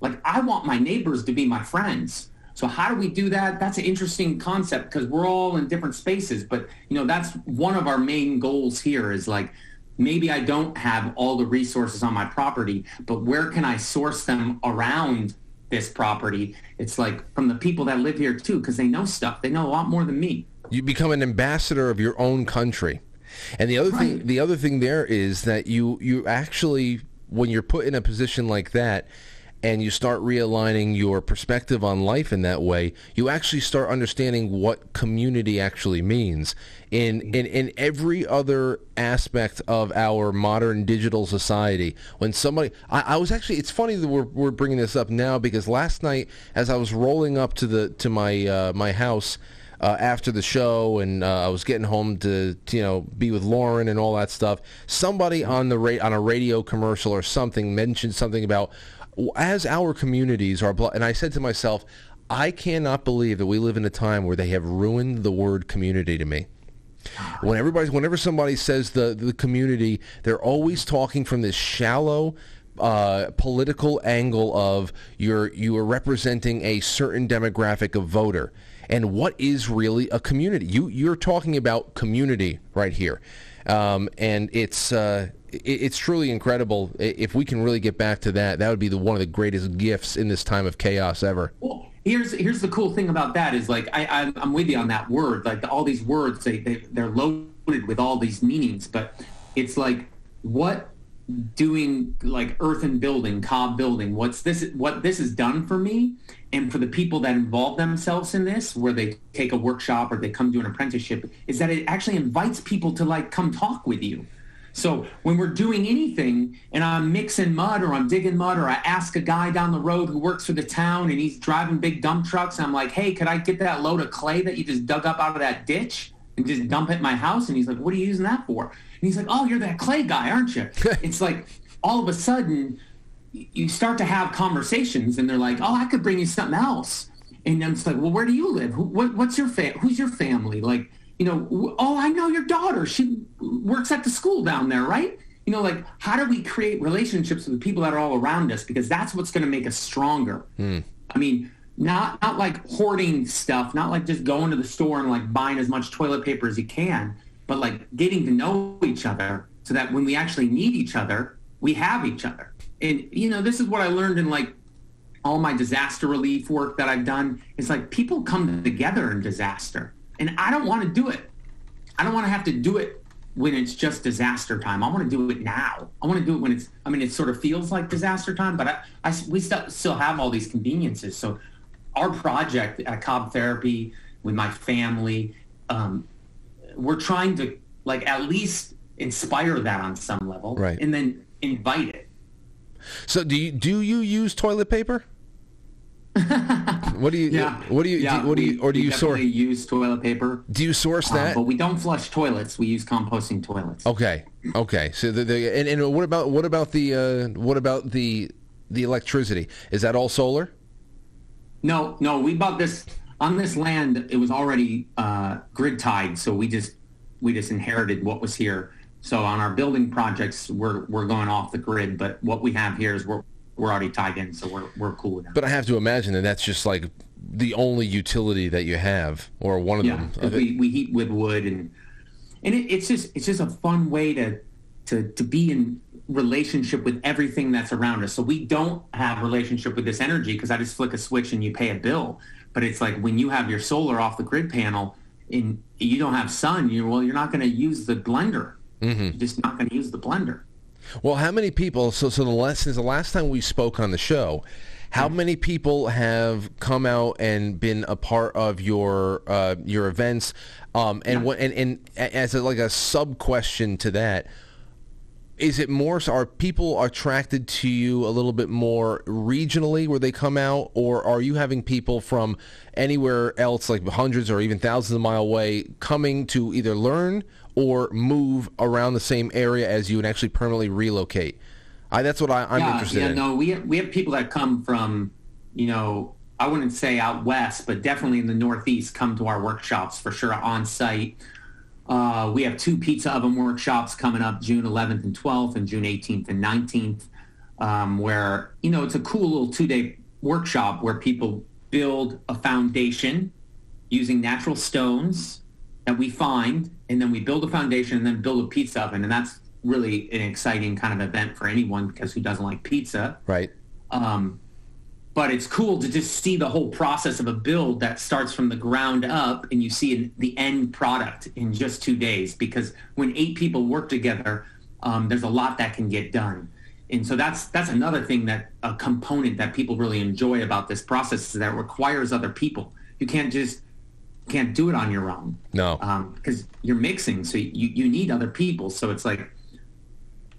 Like I want my neighbors to be my friends. So how do we do that? That's an interesting concept because we're all in different spaces. But you know, that's one of our main goals here is like maybe I don't have all the resources on my property, but where can I source them around this property? It's like from the people that live here too, because they know stuff. They know a lot more than me. You become an ambassador of your own country. And the other right. thing the other thing there is that you you actually when you're put in a position like that, and you start realigning your perspective on life in that way, you actually start understanding what community actually means. In, in, in every other aspect of our modern digital society, when somebody, I, I was actually, it's funny that we're, we're bringing this up now because last night as I was rolling up to the to my uh, my house, uh, after the show, and uh, I was getting home to, to, you know be with Lauren and all that stuff. Somebody on the ra- on a radio commercial or something mentioned something about as our communities are, and I said to myself, I cannot believe that we live in a time where they have ruined the word community to me. When everybody, whenever somebody says the the community, they're always talking from this shallow, uh, political angle of you're you are representing a certain demographic of voter. And what is really a community? You you're talking about community right here, um, and it's uh, it's truly incredible. If we can really get back to that, that would be the one of the greatest gifts in this time of chaos ever. Well, here's here's the cool thing about that is like I I'm, I'm with you on that word. Like all these words, they, they they're loaded with all these meanings, but it's like what doing like earthen building, cob building. What's this? What this has done for me, and for the people that involve themselves in this, where they take a workshop or they come do an apprenticeship, is that it actually invites people to like come talk with you. So when we're doing anything and I'm mixing mud or I'm digging mud or I ask a guy down the road who works for the town and he's driving big dump trucks, I'm like, hey, could I get that load of clay that you just dug up out of that ditch and just dump it at my house? And he's like, what are you using that for? And he's like, oh, you're that clay guy, aren't you? it's like all of a sudden you start to have conversations and they're like, oh, I could bring you something else. And then it's like, well, where do you live? Who, what, what's your fa- who's your family? Like, you know, oh, I know your daughter. She works at the school down there, right? You know, like how do we create relationships with the people that are all around us? Because that's what's going to make us stronger. Hmm. I mean, not not like hoarding stuff, not like just going to the store and like buying as much toilet paper as you can, but like getting to know each other so that when we actually need each other, we have each other. And you know, this is what I learned in like all my disaster relief work that I've done. It's like people come together in disaster and I don't want to do it. I don't want to have to do it when it's just disaster time. I want to do it now. I want to do it when it's, I mean, it sort of feels like disaster time, but I, I we still, still have all these conveniences. So our project at Cob Therapy with my family, um, we're trying to like at least inspire that on some level Right. and then invite it. So do you do you use toilet paper? what do you? Yeah. What do you? Yeah, do, what do you? Or do you source? use toilet paper? Do you source Um, that? but we don't flush toilets. We use composting toilets. Okay. Okay. So the, the and, and what about what about the uh, what about the the electricity? Is that all solar? No, no, we bought this on this land. It was already uh, grid tied, so we just we just inherited what was here. So on our building projects, we're we're going off the grid, but what we have here is we're we're already tied in, so we're we're cool with that. But I have to imagine that that's just like the only utility that you have, or one of yeah, them. we, we heat with wood and and it, it's just it's just a fun way to to to be in relationship with everything that's around us. So we don't have relationship with this energy because I just flick a switch and you pay a bill. But it's like when you have your solar off the grid panel and you don't have sun, you well you're not going to use the blender. Mm-hmm. You're just not going to use the blender. Well, how many people? So, so the last since the last time we spoke on the show, how many people have come out and been a part of your uh, your events? Um, and what and, and as a, like a sub question to that, is it more? so Are people attracted to you a little bit more regionally where they come out, or are you having people from anywhere else, like hundreds or even thousands of mile away, coming to either learn or move around the same area as you and actually permanently relocate? I, that's what I, I'm yeah, interested yeah, in. no, we have, we have people that come from, you know, I wouldn't say out west, but definitely in the Northeast come to our workshops for sure on site. Uh, we have two pizza oven workshops coming up June 11th and 12th and June 18th and 19th, um, where, you know, it's a cool little two-day workshop where people build a foundation using natural stones that we find, and then we build a foundation and then build a pizza oven. And that's really an exciting kind of event for anyone because who doesn't like pizza? Right. Um, but it's cool to just see the whole process of a build that starts from the ground up and you see the end product in just two days because when eight people work together um, there's a lot that can get done and so that's that's another thing that a component that people really enjoy about this process is that it requires other people you can't just can't do it on your own No. Um, because you're mixing so you, you need other people so it's like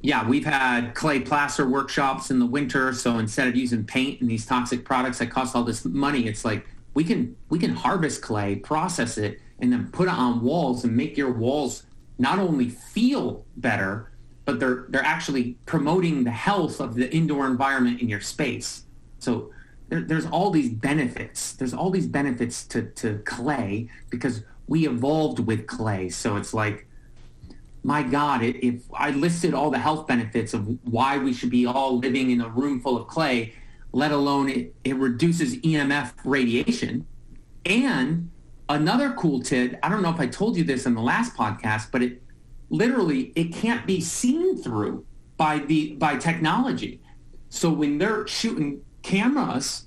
yeah, we've had clay plaster workshops in the winter. So instead of using paint and these toxic products that cost all this money, it's like we can we can harvest clay, process it, and then put it on walls and make your walls not only feel better, but they're they're actually promoting the health of the indoor environment in your space. So there, there's all these benefits. There's all these benefits to, to clay because we evolved with clay. So it's like my God, if I listed all the health benefits of why we should be all living in a room full of clay, let alone it, it reduces EMF radiation. And another cool tid, I don't know if I told you this in the last podcast, but it literally it can't be seen through by the by technology. So when they're shooting cameras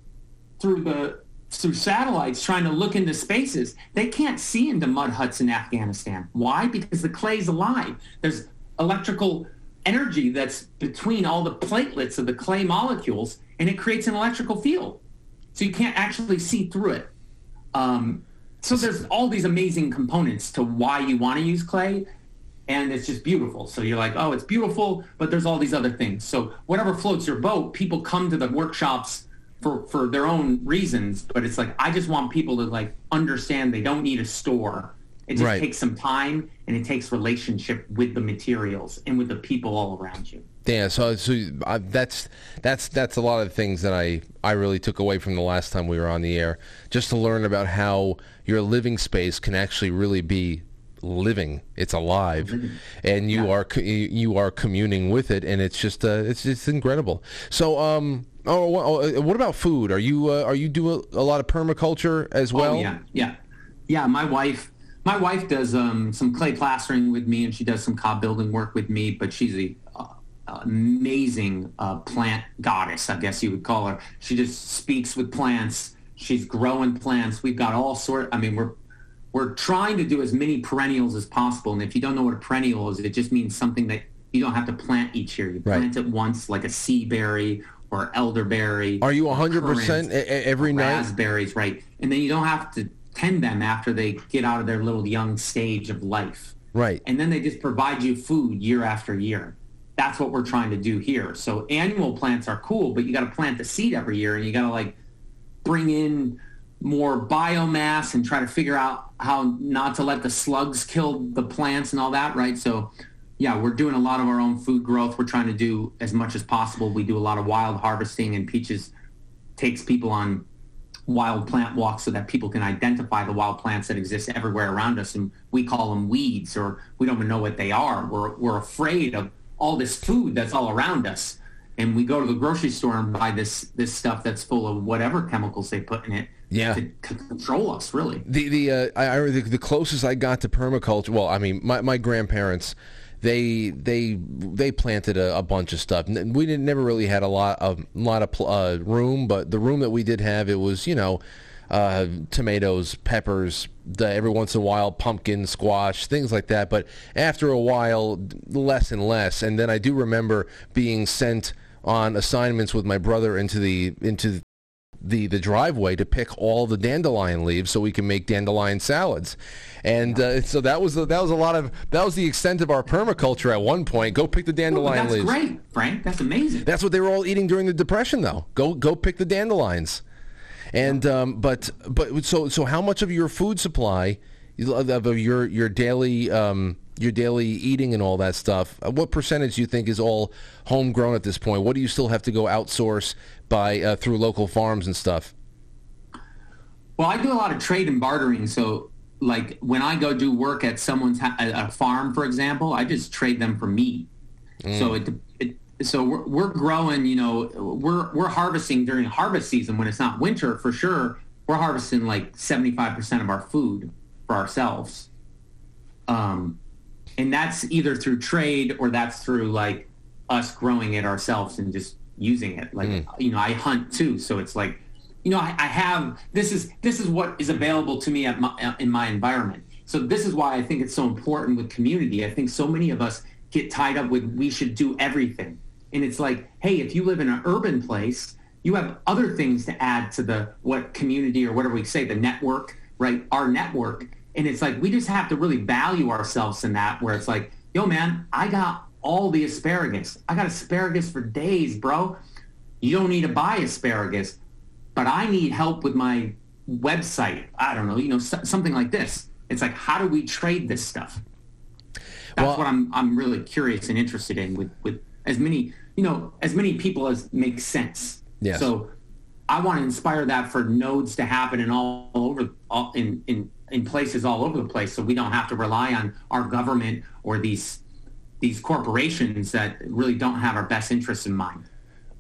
through the through satellites trying to look into spaces, they can't see into mud huts in Afghanistan. Why? Because the clay's alive. There's electrical energy that's between all the platelets of the clay molecules, and it creates an electrical field. So you can't actually see through it. Um, so there's all these amazing components to why you want to use clay, and it's just beautiful. So you're like, oh, it's beautiful, but there's all these other things. So whatever floats your boat, people come to the workshops for for their own reasons. But it's like I just want people to like understand they don't need a store. It just Right. takes some time and it takes relationship with the materials and with the people all around you. Yeah, so so uh, that's that's that's a lot of things that I I really took away from the last time we were on the air, just to learn about how your living space can actually really be living. It's alive, and you are you are communing with it, and it's just uh, it's it's incredible. So um. Oh, oh, uh, what about food? Are you uh, are you do a, a lot of permaculture as well? Oh, yeah, yeah, yeah. My wife, my wife does um, some clay plastering with me, and she does some cob building work with me. But she's a uh, amazing uh, plant goddess, I guess you would call her. She just speaks with plants. She's growing plants. We've got all sort. I mean, we're we're trying to do as many perennials as possible. And if you don't know what a perennial is, it just means something that you don't have to plant each year. You plant it once, like a sea berry or elderberry. Are you or 100% currant, e- e- every night? Raspberries, right? And then you don't have to tend them after they get out of their little young stage of life. Right. And then they just provide you food year after year. That's what we're trying to do here. So annual plants are cool, but you got to plant the seed every year and you got to like bring in more biomass and try to figure out how not to let the slugs kill the plants and all that, right? So yeah, we're doing a lot of our own food growth. We're trying to do as much as possible. We do a lot of wild harvesting and Peaches takes people on wild plant walks so that people can identify the wild plants that exist everywhere around us and we call them weeds or we don't even know what they are. We're, we're afraid of all this food that's all around us. And we go to the grocery store and buy this this stuff that's full of whatever chemicals they put in it Yeah. control us, really. The the uh, I, I the, the closest I got to permaculture. Well, I mean, my, my grandparents, they they they planted a, a bunch of stuff. We didn't never really had a lot of lot of uh, room, but the room that we did have, it was you know, uh, tomatoes, peppers, the, every once in a while pumpkin, squash, things like that. But after a while, less and less. And then I do remember being sent on assignments with my brother into the into the the driveway to pick all the dandelion leaves so we can make dandelion salads. And uh, so that was the, that was a lot of that was the extent of our permaculture at one point. Go pick the dandelion that's leaves. great, Frank. That's amazing. That's what they were all eating during the depression, though. Go go pick the dandelions. And um, but but so so how much of your food supply of your your daily um, your daily eating and all that stuff? What percentage do you think is all homegrown at this point? What do you still have to go outsource by uh, through local farms and stuff? Well, I do a lot of trade and bartering. So, like when I go do work at someone's ha- a farm, for example, I just trade them for meat. So it, it so we're, we're growing. You know, we're we're harvesting during harvest season when it's not winter for sure. We're harvesting like seventy five percent of our food for ourselves. Um, and that's either through trade or that's through like us growing it ourselves and just using it. Like mm. you know, I hunt too, so it's like you know, I, I have this is this is what is available to me at my, uh, in my environment. So this is why I think it's so important with community. I think so many of us get tied up with we should do everything, and it's like, hey, if you live in an urban place, you have other things to add to the what community or whatever we say, the network, right? Our network, and it's like we just have to really value ourselves in that. Where it's like, yo, man, I got all the asparagus. I got asparagus for days, bro. You don't need to buy asparagus but I need help with my website. I don't know, you know, something like this. It's like, how do we trade this stuff? That's what I'm I'm really curious and interested in with with as many you know as many people as makes sense. Yes. So I want to inspire that for nodes to happen in all, all over all, in in in places all over the place, so we don't have to rely on our government or these these corporations that really don't have our best interests in mind.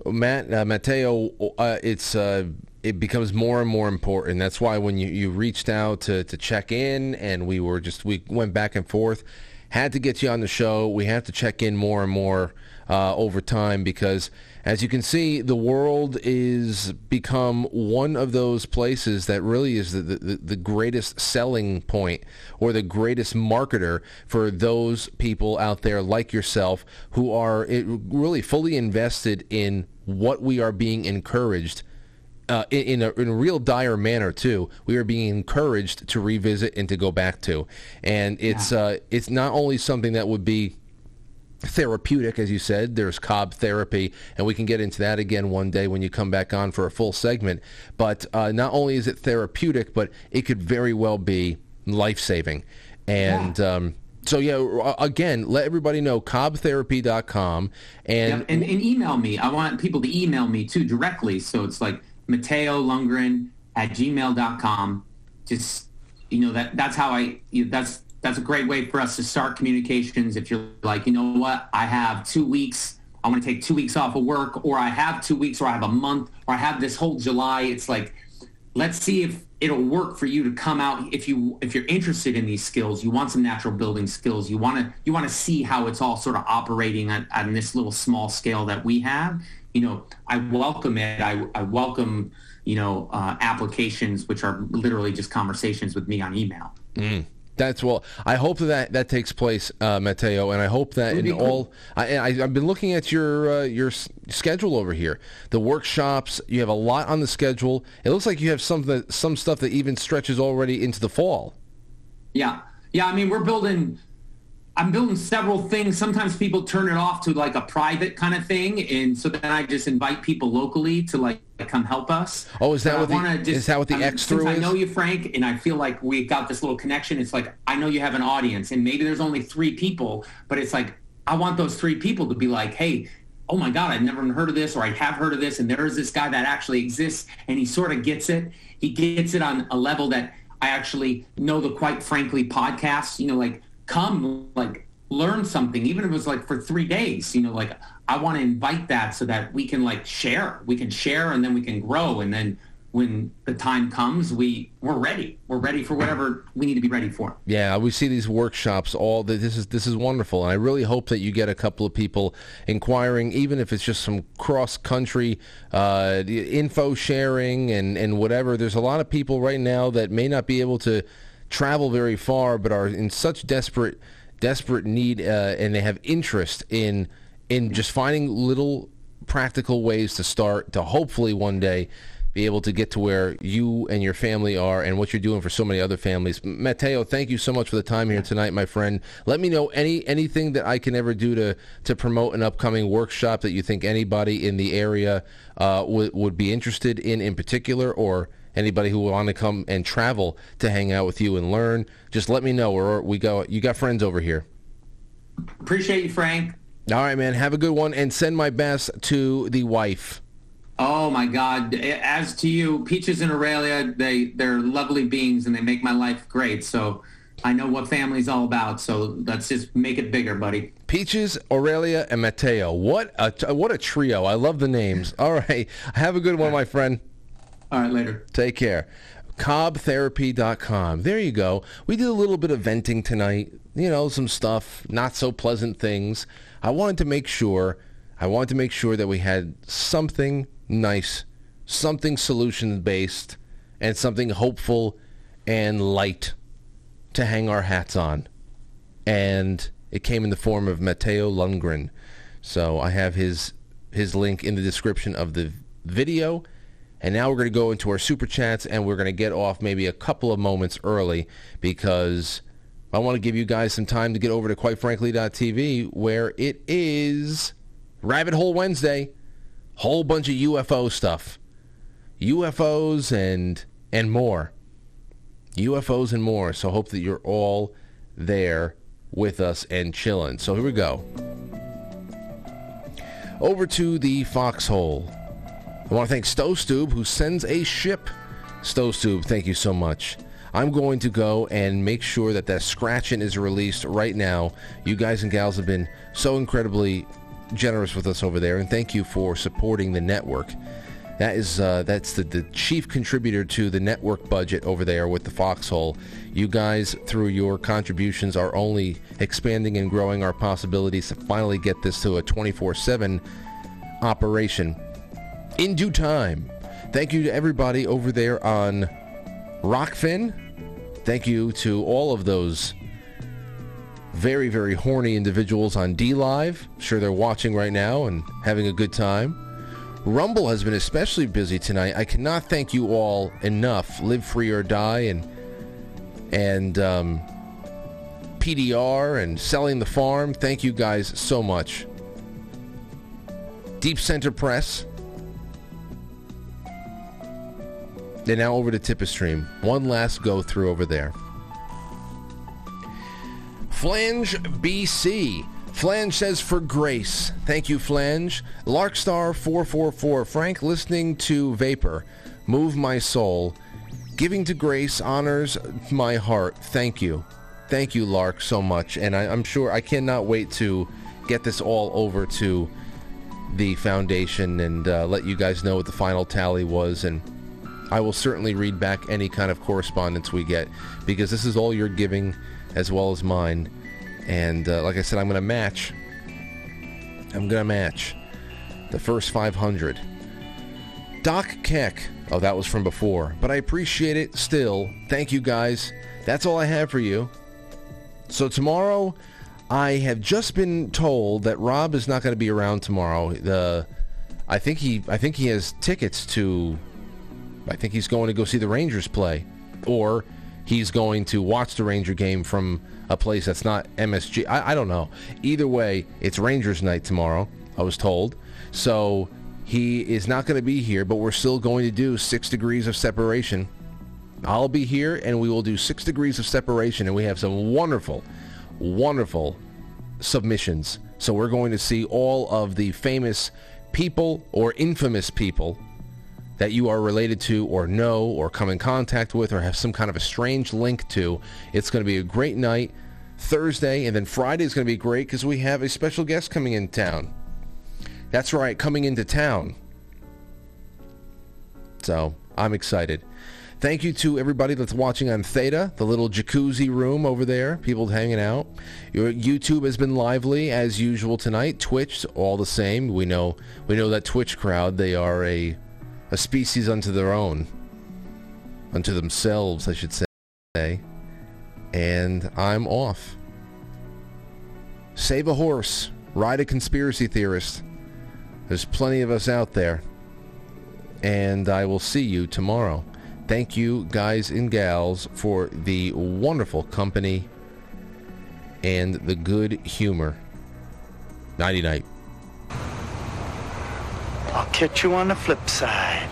Matt uh, Matteo, uh, it's uh, it becomes more and more important. That's why when you, you reached out to, to check in and we were just we went back and forth, had to get you on the show. We have to check in more and more uh, over time because, as you can see, the world is become one of those places that really is the, the, the greatest selling point or the greatest marketer for those people out there like yourself who are really fully invested in what we are being encouraged uh, in, in, a, in a real dire manner too. We are being encouraged to revisit and to go back to, and it's yeah. uh, it's not only something that would be therapeutic, as you said. There's Cob therapy, and we can get into that again one day when you come back on for a full segment. But uh, not only is it therapeutic, but it could very well be life saving, and. Yeah. Um, so yeah, again, let everybody know cobtherapy.com and, yeah, and and email me. I want people to email me too directly. So it's like Matteo Lundgren at gmail.com. Just you know that that's how I that's that's a great way for us to start communications. If you're like, you know what, I have two weeks, I want to take two weeks off of work, or I have two weeks, or I have a month, or I have this whole July. It's like, let's see if it'll work for you to come out. If you if you're interested in these skills, you want some natural building skills. You want to you want to see how it's all sort of operating on, on this little small scale that we have. You know, I welcome it. I, I welcome you know uh, applications which are literally just conversations with me on email. Mm. That's well. I hope that that takes place, uh, Matteo, and I hope that in cool. all. I, I, have been looking at your uh, your schedule over here. The workshops. You have a lot on the schedule. It looks like you have some some stuff that even stretches already into the fall. Yeah, yeah. I mean, we're building I'm building several things. Sometimes people turn it off to like a private kind of thing, and so then I just invite people locally to like come help us. Oh, is that what the, just, is that what the I X through is? I know you, Frank, and I feel like we got this little connection. It's like I know you have an audience, and maybe there's only three people, but it's like I want those three people to be like, hey. Oh my God, I've never heard of this, or I have heard of this, and there is this guy that actually exists, and he sort of gets it. He gets it on a level that I actually know the quite frankly podcast. You know, like come like learn something, even if it was like for three days, you know, like I want to invite that so that we can like share, we can share and then we can grow. And then when the time comes, we we're ready. We're ready for whatever we need to be ready for. Yeah, we see these workshops all. This is this is wonderful, and I really hope that you get a couple of people inquiring, even if it's just some cross country uh, info sharing and and whatever. There's a lot of people right now that may not be able to travel very far, but are in such desperate desperate need uh, and they have interest in in just finding little practical ways to start to hopefully one day be able to get to where you and your family are and what you're doing for so many other families. Matteo, thank you so much for the time here tonight, my friend. Let me know any anything that I can ever do to to promote an upcoming workshop that you think anybody in the area uh, would would be interested in in particular or anybody who want to come and travel to hang out with you and learn, just let me know. Or we go. You got friends over here. Appreciate you, Frank. All right, man. Have a good one, and send my best to the wife. Oh my God! As to you, Peaches and Aurelia, they they're lovely beings, and they make my life great. So. I know what family's all about, so let's just make it bigger, buddy. Peaches, Aurelia, and Matteo. What a what a trio! I love the names. All right, have a good one, my friend. All right, later. Take care. CobTherapy.com. There you go. We did a little bit of venting tonight. You know, some stuff, not so pleasant things. I wanted to make sure, I wanted to make sure that we had something nice, something solution based, and something hopeful and light to hang our hats on. And it came in the form of Matteo Lundgren. So I have his his link in the description of the video and now we're going to go into our super chats and we're going to get off maybe a couple of moments early because I want to give you guys some time to get over to quitefrankly.tv where it is Rabbit Hole Wednesday. Whole bunch of UFO stuff. UFOs and and more. UFOs and more. So hope that you're all there with us and chilling. So here we go. Over to the foxhole. I want to thank Stove who sends a ship. Stove thank you so much. I'm going to go and make sure that that scratching is released right now. You guys and gals have been so incredibly generous with us over there, and thank you for supporting the network. That is uh, that's the, the chief contributor to the network budget over there with the Foxhole. You guys, through your contributions, are only expanding and growing our possibilities to finally get this to a 24/7 operation in due time. Thank you to everybody over there on Rokfin. Thank you to all of those very, very horny individuals on DLive. Sure they're watching right now and having a good time. Rumble has been especially busy tonight. I cannot thank you all enough. Live Free or Die and and um, PDR and Selling the Farm. Thank you guys so much. Deep Center Press. They're now over to TipeeeStream. One last go through over there. Flange BC. Flange says for grace. Thank you, Flange. Larkstar444. Frank, listening to Vapor. Move my soul. Giving to grace honors my heart. Thank you. Thank you, Lark, so much. And I, I'm sure I cannot wait to get this all over to the foundation and uh, let you guys know what the final tally was. And I will certainly read back any kind of correspondence we get because this is all your giving as well as mine. And uh, like I said, I'm going to match. I'm going to match the first 500. Doc Keck. Oh, that was from before. But I appreciate it still. Thank you guys. That's all I have for you. So tomorrow, I have just been told that Rob is not going to be around tomorrow. The, I think he, I think he has tickets to. I think he's going to go see the Rangers play, or he's going to watch the Ranger game from a place that's not MSG. I, I don't know. Either way, it's Rangers night tomorrow. I was told. So he is not going to be here, but we're still going to do six degrees of separation. I'll be here, and we will do six degrees of separation, and we have some wonderful, wonderful submissions. So we're going to see all of the famous people or infamous people that you are related to or know or come in contact with or have some kind of a strange link to. It's going to be a great night. Thursday and then Friday is going to be great because we have a special guest coming in town. That's right, coming into town. So I'm excited. Thank you to everybody that's watching on Theta, the little jacuzzi room over there, people hanging out. Your YouTube has been lively as usual tonight. Twitch, all the same. We know we know that Twitch crowd, they are a a species unto their own, unto themselves, I should say. And I'm off. Save a horse, ride a conspiracy theorist. There's plenty of us out there. And I will see you tomorrow. Thank you, guys and gals, for the wonderful company and the good humor. Nighty night. I'll catch you on the flip side.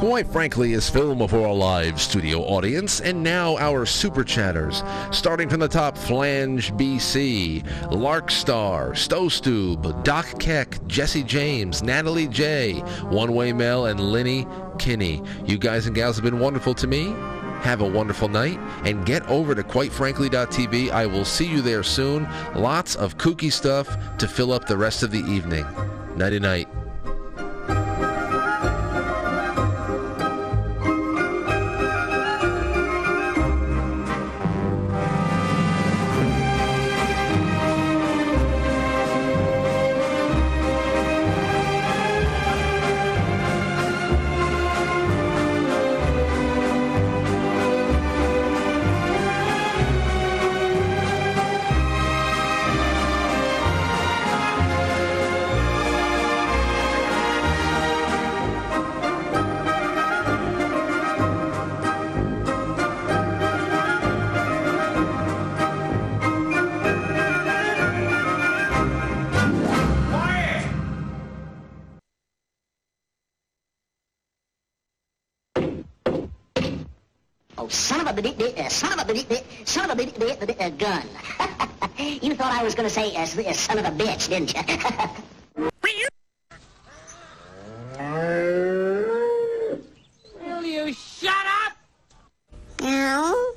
Quite frankly, is film of our live studio audience, and now our super chatters. Starting from the top, Flange BC, Larkstar, Stowstube, Doc Keck, Jesse James, Natalie J, One Way Mel, and Linny Kinney. You guys and gals have been wonderful to me. Have a wonderful night and get over to quitefrankly.tv. I will see you there soon. Lots of kooky stuff to fill up the rest of the evening. Nighty night. a son of a son of a gun. you thought I was going to say uh, son of a bitch, didn't you? Will you shut up? No.